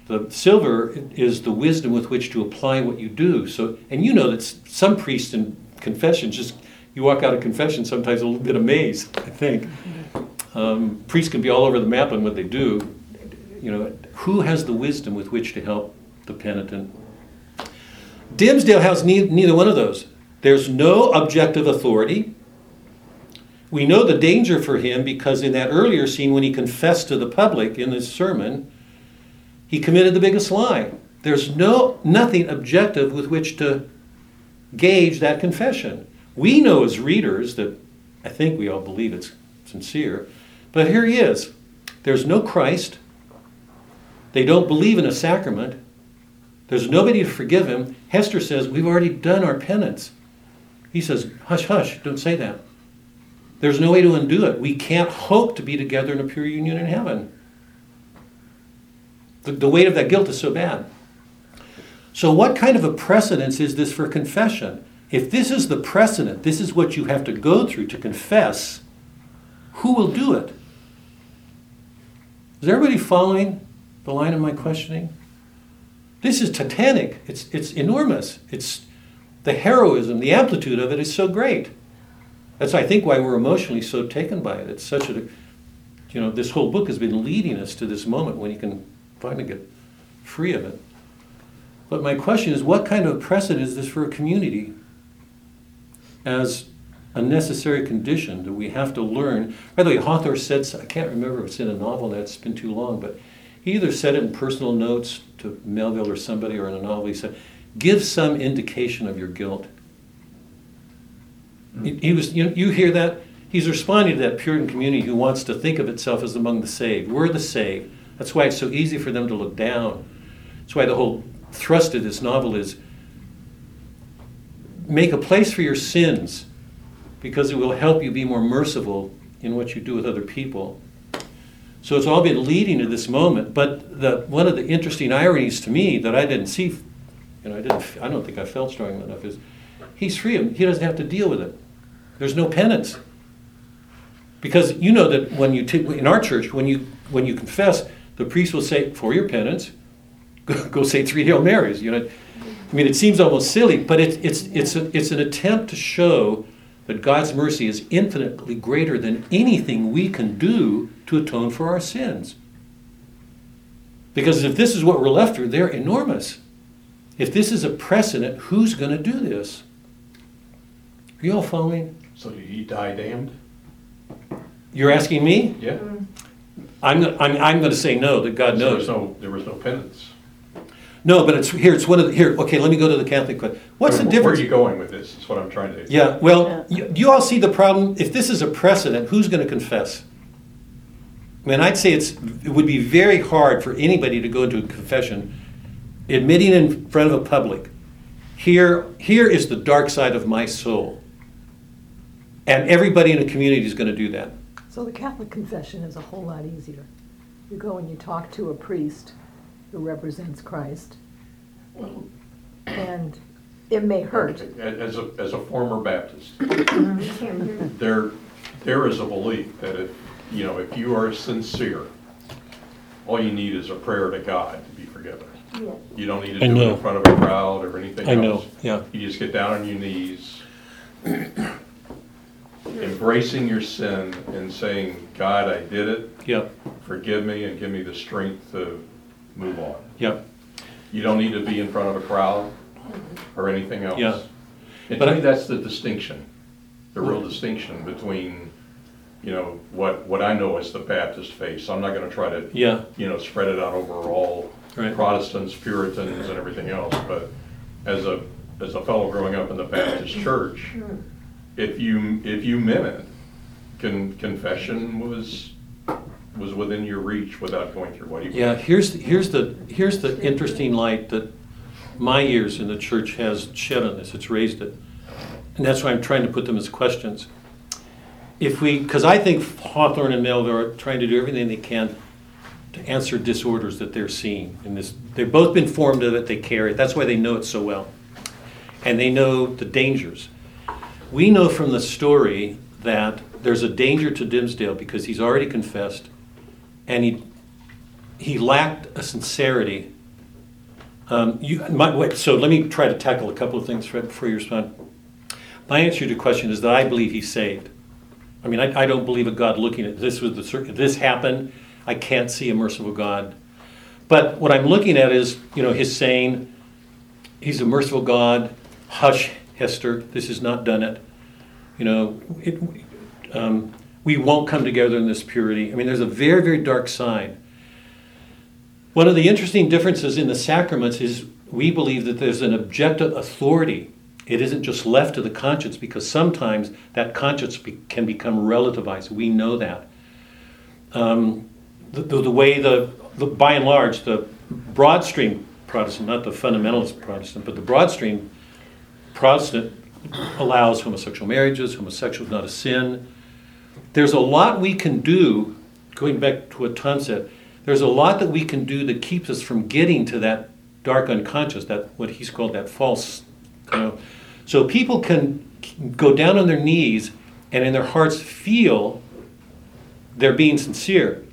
[SPEAKER 1] The silver is the wisdom with which to apply what you do. So, and you know that some priests in confession just you walk out of confession sometimes a little bit amazed. I think um, priests can be all over the map on what they do. You know, who has the wisdom with which to help the penitent? Dimmesdale has ne- neither one of those. There's no objective authority. We know the danger for him because in that earlier scene, when he confessed to the public in his sermon, he committed the biggest lie. There's no nothing objective with which to gauge that confession. We know as readers that I think we all believe it's sincere, but here he is. There's no Christ. They don't believe in a sacrament. There's nobody to forgive him. Hester says, We've already done our penance. He says, Hush, hush, don't say that. There's no way to undo it. We can't hope to be together in a pure union in heaven. The, the weight of that guilt is so bad. So, what kind of a precedence is this for confession? If this is the precedent, this is what you have to go through to confess, who will do it? Is everybody following the line of my questioning? This is titanic. It's, it's enormous. It's the heroism, the amplitude of it is so great. That's, I think, why we're emotionally so taken by it. It's such a, you know, this whole book has been leading us to this moment when you can finally get free of it. But my question is, what kind of precedent is this for a community as a necessary condition that we have to learn? By the way, Hawthorne said, I can't remember if it's in a novel, that's been too long, but he either said it in personal notes to Melville or somebody or in a novel, he said, give some indication of your guilt. Hmm. He, he was, you, you hear that? He's responding to that Puritan community who wants to think of itself as among the saved. We're the saved. That's why it's so easy for them to look down. That's why the whole thrust of this novel is make a place for your sins because it will help you be more merciful in what you do with other people. So it's all been leading to this moment. But the, one of the interesting ironies to me that I didn't see, know, I didn't, I don't think I felt strongly enough is he's free. He doesn't have to deal with it. There's no penance. Because you know that when you t- in our church, when you when you confess, the priest will say, "For your penance, go, go say three Hail Marys." You know, I mean, it seems almost silly, but it's it's it's a, it's an attempt to show that God's mercy is infinitely greater than anything we can do to atone for our sins. Because if this is what we're left with, they're enormous. If this is a precedent, who's going to do this? Are you all following?
[SPEAKER 7] So did he die damned?
[SPEAKER 1] You're asking me?
[SPEAKER 7] Yeah. Mm-hmm.
[SPEAKER 1] I'm, gonna- I'm, I'm going to say no, that God knows.
[SPEAKER 7] There was no, there was no penance.
[SPEAKER 1] No, but it's here. It's one of the, here. Okay, let me go to the Catholic question. What's the difference?
[SPEAKER 7] Where are you going with this? Is what I'm trying to.
[SPEAKER 1] Yeah. Well, you, you all see the problem? If this is a precedent, who's going to confess? I mean, I'd say it's it would be very hard for anybody to go into a confession, admitting in front of a public, here here is the dark side of my soul, and everybody in the community is going to do that.
[SPEAKER 3] So the Catholic confession is a whole lot easier. You go and you talk to a priest who represents Christ,
[SPEAKER 7] Well,
[SPEAKER 3] and it may hurt.
[SPEAKER 7] As a, as a former Baptist,
[SPEAKER 6] You can't hear.
[SPEAKER 7] there, there is a belief that if, you know, if you are sincere, all you need is a prayer to God to be forgiven.
[SPEAKER 6] Yeah.
[SPEAKER 7] You don't need to
[SPEAKER 1] I
[SPEAKER 7] do it
[SPEAKER 1] know.
[SPEAKER 7] in front of a crowd or anything
[SPEAKER 1] I know,
[SPEAKER 7] else.
[SPEAKER 1] yeah.
[SPEAKER 7] You just get down on your knees, embracing your sin and saying, God, I did it,
[SPEAKER 1] Yep.
[SPEAKER 7] forgive me and give me the strength to move on.
[SPEAKER 1] Yep.
[SPEAKER 7] You don't need to be in front of a crowd mm-hmm. or anything else.
[SPEAKER 1] Yeah.
[SPEAKER 7] And
[SPEAKER 1] But
[SPEAKER 7] to
[SPEAKER 1] I-
[SPEAKER 7] me, that's the distinction, the real distinction between, you know, what, what I know as the Baptist faith. So I'm not gonna try to,
[SPEAKER 1] Yeah.
[SPEAKER 7] you know, spread it out over all
[SPEAKER 1] Right.
[SPEAKER 7] Protestants, Puritans, and everything else, but as a, as a fellow growing up in the Baptist mm-hmm. church, if you, if you meant it, con, confession was, was within your reach without going through what he went
[SPEAKER 1] Yeah, here's, here's the, here's the interesting light that my years in the church has shed on this, it's raised it. And that's why I'm trying to put them as questions. If we, because I think Hawthorne and Melville are trying to do everything they can to answer disorders that they're seeing in this. They've both been formed of it, they carry it, that's why they know it so well. And they know the dangers. We know from the story that there's a danger to Dimmesdale because he's already confessed and he he lacked a sincerity. Um, you, my, wait, so let me try to tackle a couple of things before you respond. My answer to your question is that I believe he's saved. I mean, I, I don't believe a God looking at this with the this happened. I can't see a merciful God. But what I'm looking at is, you know, his saying, He's a merciful God. Hush, Hester. This has not done it. You know, it, um, we won't come together in this purity. I mean, there's a very, very dark side. One of the interesting differences in the sacraments is we believe that there's an objective authority. It isn't just left to the conscience because sometimes that conscience be, can become relativized. We know that. Um, the, the, way the, the, by and large, the broad stream Protestant, not the fundamentalist Protestant, but the broad stream Protestant allows homosexual marriages, homosexual is not a sin. There's a lot we can do, going back to what Tom said, there's a lot that we can do that keeps us from getting to that dark unconscious, that what he's called that false. You know. So people can go down on their knees and in their hearts feel they're being sincere.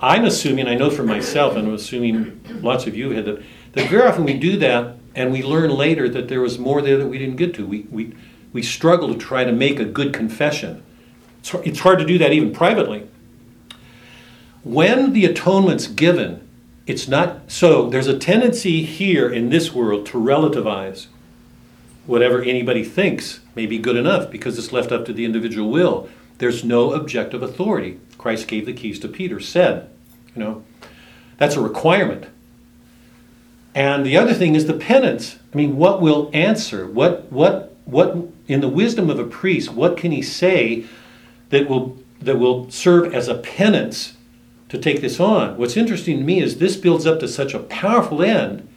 [SPEAKER 1] I'm assuming, I know for myself, and I'm assuming lots of you had that, that very often we do that and we learn later that there was more there that we didn't get to. We, we, we struggle to try to make a good confession. It's, it's hard to do that even privately. When the atonement's given, it's not so. There's a tendency here in this world to relativize whatever anybody thinks may be good enough because it's left up to the individual will. There's no objective authority. Christ gave the keys to Peter, said, you know, that's a requirement. And the other thing is the penance. I mean, what will answer? What what what in the wisdom of a priest, what can he say that will that will serve as a penance to take this on? What's interesting to me is this builds up to such a powerful end,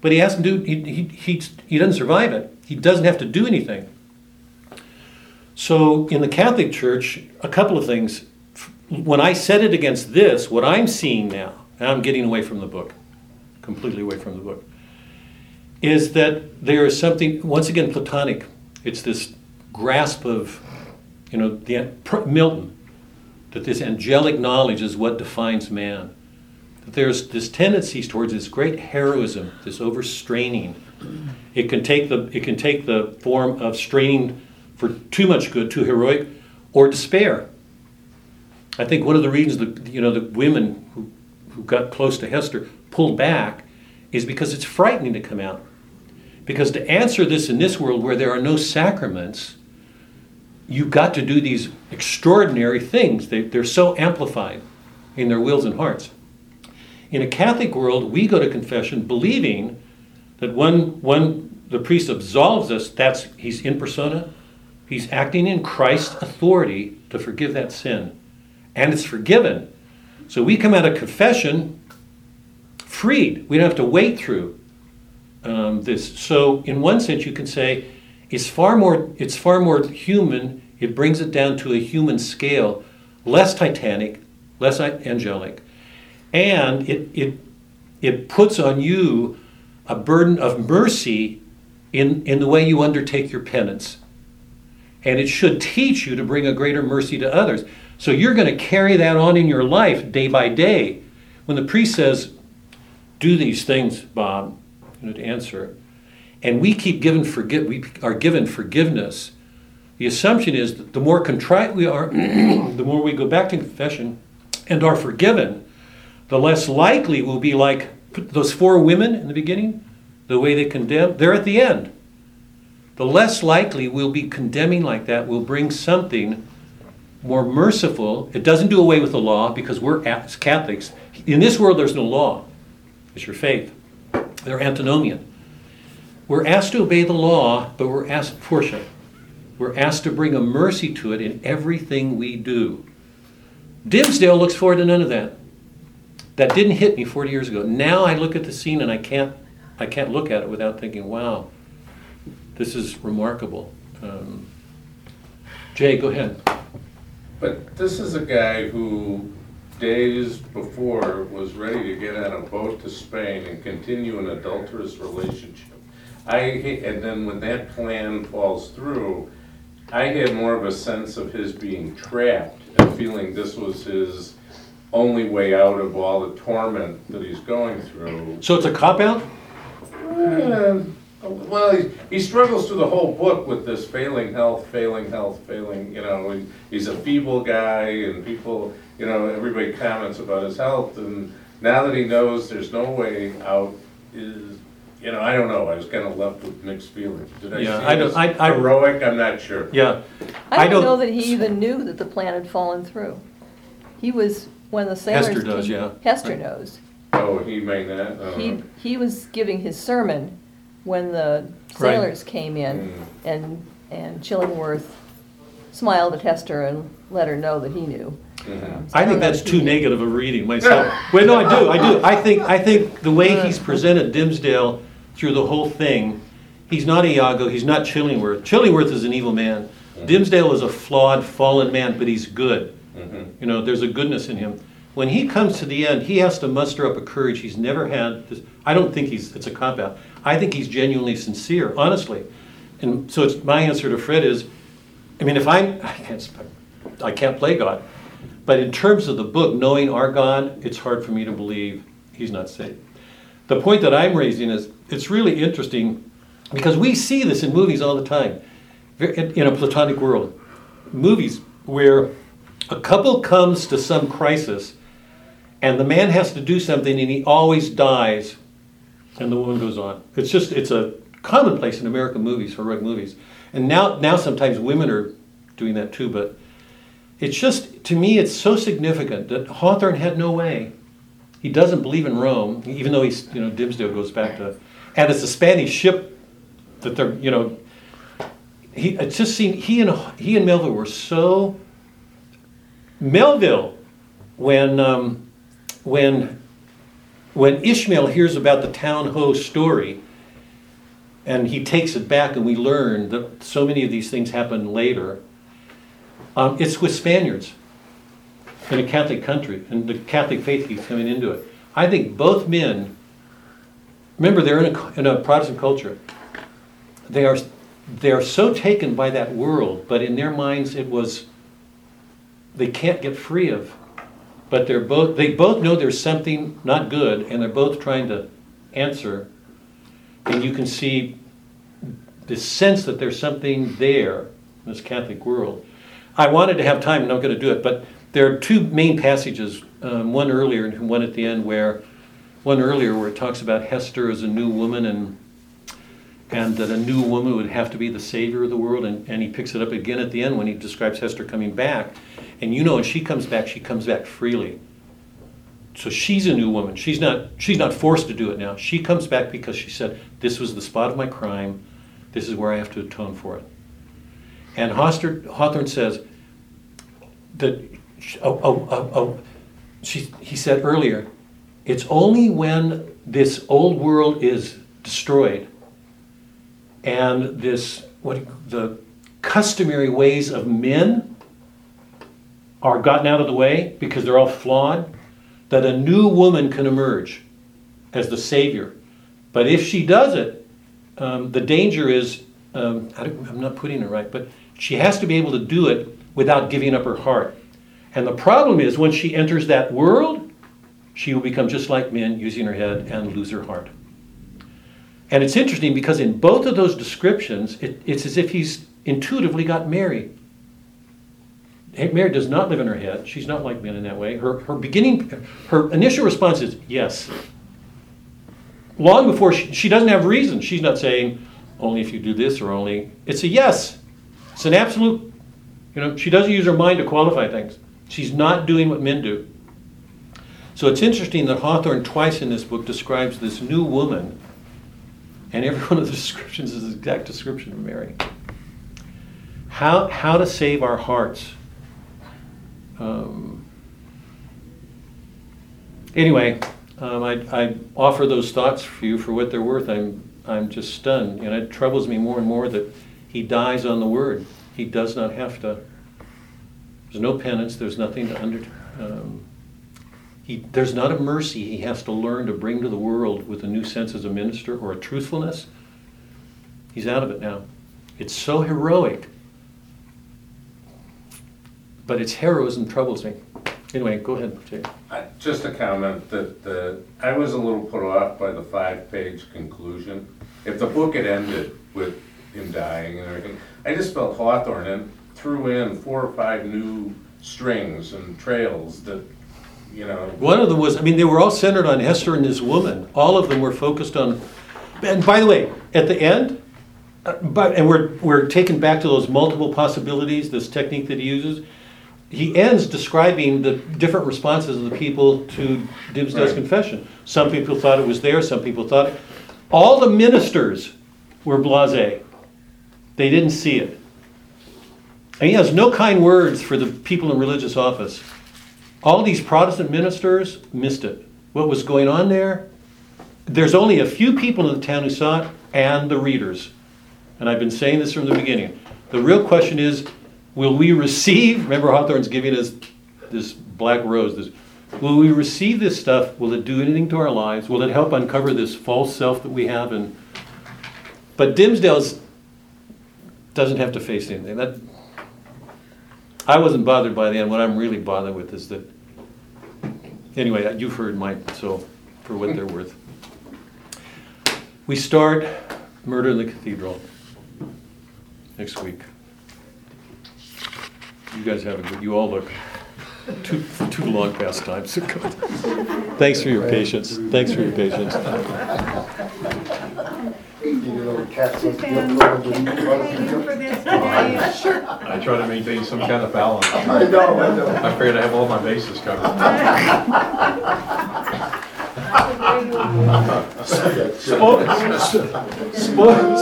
[SPEAKER 1] but he has to do he he he, he doesn't survive it. He doesn't have to do anything. So in the Catholic Church, a couple of things. When I set it against this, what I'm seeing now, and I'm getting away from the book completely away from the book, is that there is something, once again, Platonic. It's this grasp of, you know, the, Milton, that this angelic knowledge is what defines man. That there's this tendency towards this great heroism, this overstraining. It can take the, it can take the form of straining for too much good, too heroic, or despair. I think one of the reasons that you know the women who, who got close to Hester pulled back is because it's frightening to come out. Because to answer this in this world where there are no sacraments, you've got to do these extraordinary things. They, they're so amplified in their wills and hearts. In a Catholic world, we go to confession believing that when, when the priest absolves us, that's he's in persona, he's acting in Christ's authority to forgive that sin. And it's forgiven. So we come out of confession freed. We don't have to wait through um, this. So, in one sense, you can say it's far more it's far more human. It brings it down to a human scale, less titanic, less angelic, and it it it puts on you a burden of mercy in in the way you undertake your penance. And it should teach you to bring a greater mercy to others. So you're going to carry that on in your life day by day. When the priest says, do these things, Bob, you know, to answer. And we keep given forgive we are given forgiveness. The assumption is that the more contrite we are, the more we go back to confession and are forgiven, the less likely we'll be like those four women in the beginning, the way they condemn, they're at the end. The less likely we'll be condemning like that We'll bring something more merciful. It doesn't do away with the law because we're as Catholics. In this world, there's no law. It's your faith. They're antinomian. We're asked to obey the law, but we're asked, Portia, we're asked to bring a mercy to it in everything we do. Dimmesdale looks forward to none of that. That didn't hit me 40 years ago. Now I look at the scene and I can't, I can't look at it without thinking, wow, this is remarkable. Um, Jay, go ahead.
[SPEAKER 8] But this is a guy who days before was ready to get on a boat to Spain and continue an adulterous relationship. I, and then when that plan falls through, I had more of a sense of his being trapped and feeling this was his only way out of all the torment that he's going through.
[SPEAKER 1] So it's a cop-out?
[SPEAKER 8] Um, Well, he, he struggles through the whole book with this failing health, failing health, failing, you know, he- he's a feeble guy and people, you know, everybody comments about his health and now that he knows there's no way out is, you know, I don't know, I was kinda left with mixed feelings. Did I
[SPEAKER 1] Yeah,
[SPEAKER 8] see
[SPEAKER 1] I
[SPEAKER 8] it
[SPEAKER 1] don't-
[SPEAKER 8] as
[SPEAKER 1] I- I-
[SPEAKER 8] heroic? I'm not sure.
[SPEAKER 1] Yeah.
[SPEAKER 3] I don't know that he even knew that the plan had fallen through. He was, when the sailors.
[SPEAKER 1] Hester does,
[SPEAKER 3] came-
[SPEAKER 1] yeah.
[SPEAKER 3] Hester knows.
[SPEAKER 8] Oh, he may not, uh,
[SPEAKER 3] He, he was giving his sermon when the
[SPEAKER 1] Right.
[SPEAKER 3] sailors came in, and, and Chillingworth smiled at Hester and let her know that he knew.
[SPEAKER 8] mhm.
[SPEAKER 3] So
[SPEAKER 1] I
[SPEAKER 3] don't
[SPEAKER 1] think
[SPEAKER 3] know
[SPEAKER 1] that's
[SPEAKER 3] if he
[SPEAKER 1] too
[SPEAKER 3] knew.
[SPEAKER 1] negative a reading myself. Well, no, I do, I do. I think, I think the way he's presented Dimmesdale through the whole thing, he's not Iago, he's not Chillingworth. Chillingworth is an evil man. Dimmesdale is a flawed, fallen man, but he's good.
[SPEAKER 8] Mhm.
[SPEAKER 1] You know, there's a goodness in him. When he comes to the end, he has to muster up a courage he's never had. This- I don't think he's, it's a cop-out. I think he's genuinely sincere, honestly. And so it's, my answer to Fred is, I mean, if I'm, I can't, I can't play God. But in terms of the book, knowing our God, it's hard for me to believe he's not saved. The point that I'm raising is, it's really interesting because we see this in movies all the time, in in a platonic world. Movies where a couple comes to some crisis and the man has to do something and he always dies and the woman goes on. It's just, it's a commonplace in American movies, heroic movies. And now, now sometimes women are doing that too, but it's just, to me, it's so significant that Hawthorne had no way. He doesn't believe in Rome, even though he's, you know, Dimmesdale goes back to, and it's a Spanish ship that they're, you know, he, it just seemed, he and, he and Melville were so, Melville, when, um, when, when Ishmael hears about the Town-Ho story, and he takes it back, and we learn that so many of these things happen later. Um, it's with Spaniards in a Catholic country, and the Catholic faith keeps coming into it. I think both men, remember, they're in a, in a Protestant culture. They are, they are so taken by that world, but in their minds it was, they can't get free of. But they're both, they both know there's something not good, and they're both trying to answer. And you can see the sense that there's something there in this Catholic world. I wanted to have time, and I'm not going to do it, but there are two main passages, um, one earlier and one at the end, where one earlier where it talks about Hester as a new woman and and that a new woman would have to be the savior of the world, and, and he picks it up again at the end when he describes Hester coming back. And you know, when she comes back, she comes back freely. So she's a new woman. She's not she's not forced to do it now. She comes back because she said, This was the spot of my crime. This is where I have to atone for it. And Hawthorne says that, oh, oh, oh, oh, she, he said earlier, it's only when this old world is destroyed and this, what, the customary ways of men are gotten out of the way because they're all flawed, that a new woman can emerge as the savior. But if she does it, um, the danger is, um, I I'm not putting it right, but she has to be able to do it without giving up her heart. And the problem is when she enters that world, she will become just like men, using her head and lose her heart. And it's interesting because in both of those descriptions, it, it's as if he's intuitively got Mary. Mary does not live in her head. She's not like men in that way. Her, her beginning, her initial response is yes. Long before she, she doesn't have reason. She's not saying only if you do this or only. It's a yes. It's an absolute. You know, she doesn't use her mind to qualify things. She's not doing what men do. So it's interesting that Hawthorne twice in this book describes this new woman, and every one of the descriptions is the exact description of Mary. How, how to save our hearts. Um, anyway, um, I, I offer those thoughts for you for what they're worth. I'm, I'm just stunned. And it troubles me more and more that he dies on the word. He does not have to. There's no penance. There's nothing to under. Um, he, there's not a mercy he has to learn to bring to the world with a new sense as a minister or a truthfulness. He's out of it now. It's so heroic, but its heroism troubles me. Anyway, go ahead, Jay.
[SPEAKER 8] I- Just a comment that, the I was a little put off by the five-page conclusion. If the book had ended with him dying and everything, I just felt Hawthorne and threw in four or five new strings and trails that, you know.
[SPEAKER 1] One of them was, I mean, they were all centered on Hester and this woman. All of them were focused on, and by the way, at the end, uh, but, and we're, we're taken back to those multiple possibilities, this technique that he uses. He ends describing the different responses of the people to Dimmesdale's
[SPEAKER 8] Right.
[SPEAKER 1] confession. Some people thought it was there, some people thought, all the ministers were blasé. They didn't see it. And he has no kind words for the people in religious office. All these Protestant ministers missed it. What was going on there? There's only a few people in the town who saw it, and the readers. And I've been saying this from the beginning. The real question is, will we receive, remember Hawthorne's giving us this black rose, this, will we receive this stuff? Will it do anything to our lives? Will it help uncover this false self that we have? And, but Dimmesdale's doesn't have to face anything. That, I wasn't bothered by the end. What I'm really bothered with is that, anyway, you've heard mine, so for what they're worth. We start Murder in the Cathedral next week. You guys have a good, you all look too, too long past time, so. Thanks for your patience. Thanks for your patience.
[SPEAKER 4] Suzanne, can I pay you for this oh, today?
[SPEAKER 7] I try to maintain some kind of balance.
[SPEAKER 9] I know, I know.
[SPEAKER 7] I figured I have all my bases covered.
[SPEAKER 1] Spoken,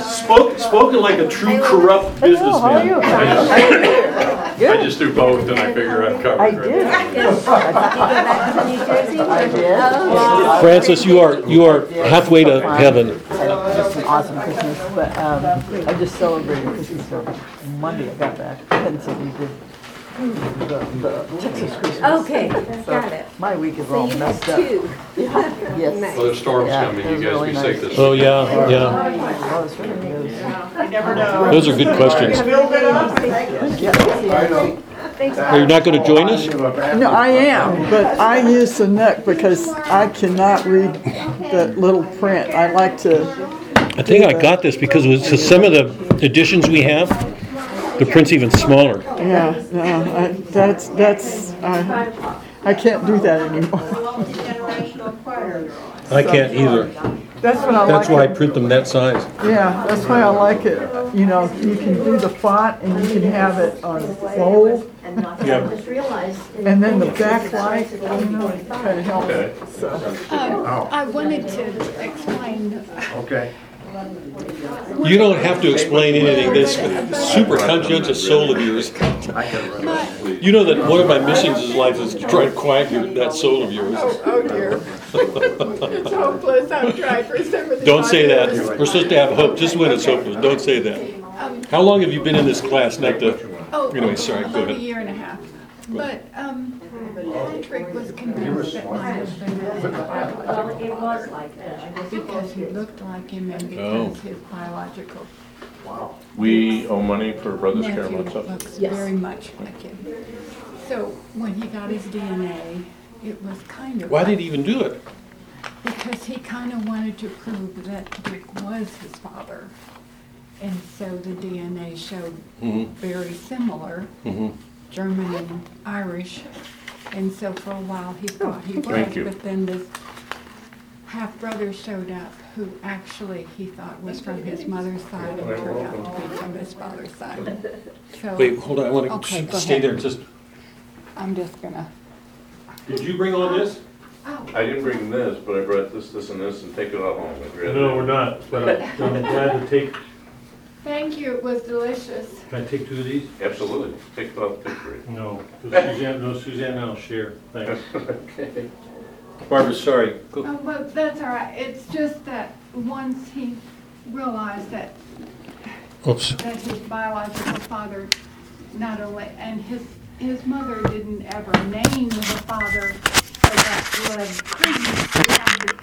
[SPEAKER 1] spoke, spoken like a true corrupt businessman.
[SPEAKER 7] I just do both and I figure I've covered.
[SPEAKER 3] I
[SPEAKER 7] right?
[SPEAKER 3] did.
[SPEAKER 10] Did you go back to New Jersey?
[SPEAKER 3] I did.
[SPEAKER 10] Oh.
[SPEAKER 1] Francis, you are, you are halfway to heaven.
[SPEAKER 11] had just an awesome Christmas, but um, I just celebrated Christmas on Monday. I got back, and so we did the, the Texas Christmas.
[SPEAKER 10] Okay, got it.
[SPEAKER 11] My week is
[SPEAKER 10] So
[SPEAKER 11] all
[SPEAKER 10] you
[SPEAKER 11] messed up.
[SPEAKER 10] two.
[SPEAKER 11] Yes.
[SPEAKER 10] Nice.
[SPEAKER 7] Well, there's storms
[SPEAKER 11] Yeah,
[SPEAKER 7] coming, you
[SPEAKER 11] was
[SPEAKER 7] guys
[SPEAKER 11] really
[SPEAKER 7] be
[SPEAKER 11] nice.
[SPEAKER 7] safe this
[SPEAKER 1] Oh, yeah, yeah.
[SPEAKER 11] Oh, it's really good.
[SPEAKER 5] You never know.
[SPEAKER 1] Those are good questions.
[SPEAKER 5] Build it up.
[SPEAKER 9] I know.
[SPEAKER 1] Are you not going to join us?
[SPEAKER 5] No, I am, but I use the neck because I cannot read the little print. I like to,
[SPEAKER 1] I think I got this because it was, 'cause some of the editions we have, the print's even smaller.
[SPEAKER 5] yeah, no, I, that's, that's, I, I can't do that anymore.
[SPEAKER 1] I can't either.
[SPEAKER 5] That's what I like.
[SPEAKER 1] That's why I print them that size.
[SPEAKER 5] Yeah, that's why I like it. You know, you can do the font and you can have it on fold.
[SPEAKER 6] And not, I
[SPEAKER 1] Yeah.
[SPEAKER 6] just realized. in
[SPEAKER 5] And then the
[SPEAKER 6] Phoenix, it's
[SPEAKER 5] backlight,
[SPEAKER 6] supposed to be
[SPEAKER 5] you know,
[SPEAKER 6] 25.
[SPEAKER 5] kind of helps.
[SPEAKER 7] Okay.
[SPEAKER 5] So,
[SPEAKER 4] Um, I wanted to explain,
[SPEAKER 9] Okay.
[SPEAKER 1] You don't have to explain anything, this super conscientious soul of yours. You know that one of my missions in life is to try to quiet your, that soul of yours.
[SPEAKER 4] oh, oh dear. It's hopeless, I've tried for
[SPEAKER 1] Don't say that. We're supposed to have hope, just when it's hopeless. Don't say that. Um, How long have you been in this class? Not to,
[SPEAKER 4] Oh,
[SPEAKER 1] anyway, sorry, go
[SPEAKER 4] About a
[SPEAKER 1] ahead.
[SPEAKER 4] year and a half. But, um, Patrick was convinced that my husband was my biological
[SPEAKER 6] Well, it was like that.
[SPEAKER 4] because he looked like him and
[SPEAKER 1] Oh.
[SPEAKER 4] because his biological Wow.
[SPEAKER 8] We owe money for Brothers
[SPEAKER 4] nephew
[SPEAKER 8] Caramel stuff.
[SPEAKER 4] looks
[SPEAKER 6] Yes.
[SPEAKER 4] very much like him. So when he got his DNA, it was kind of.
[SPEAKER 1] Why did he even do it?
[SPEAKER 4] Because he kind of wanted to prove that Dick was his father. And so the DNA showed
[SPEAKER 1] Mhm.
[SPEAKER 4] very similar,
[SPEAKER 1] Mhm.
[SPEAKER 4] German and Irish. And so for a while he oh, thought he was.
[SPEAKER 8] Thank you.
[SPEAKER 4] But then this half-brother showed up who actually he thought was from his mother's side and turned out to be from his father's side. So
[SPEAKER 1] Wait, hold on, I want
[SPEAKER 4] Okay,
[SPEAKER 1] to stay
[SPEAKER 4] ahead.
[SPEAKER 1] there just.
[SPEAKER 4] I'm just gonna,
[SPEAKER 1] Did you bring all this?
[SPEAKER 8] I didn't bring this, but I brought this, this, and this, and take it all home. I'd rather-
[SPEAKER 1] No, we're not, but I- I'm glad to take,
[SPEAKER 4] thank you, it was delicious.
[SPEAKER 1] can I take two of these?
[SPEAKER 8] Absolutely, take it off the picture.
[SPEAKER 1] No, Suzanne, no, Suzanne I'll share, thanks. Barbara, sorry, go.
[SPEAKER 4] Um, oh, well, that's all right. It's just that once he realized that,
[SPEAKER 1] Oops.
[SPEAKER 4] that his biological father not only, and his, his mother didn't ever name the father, so that would previously have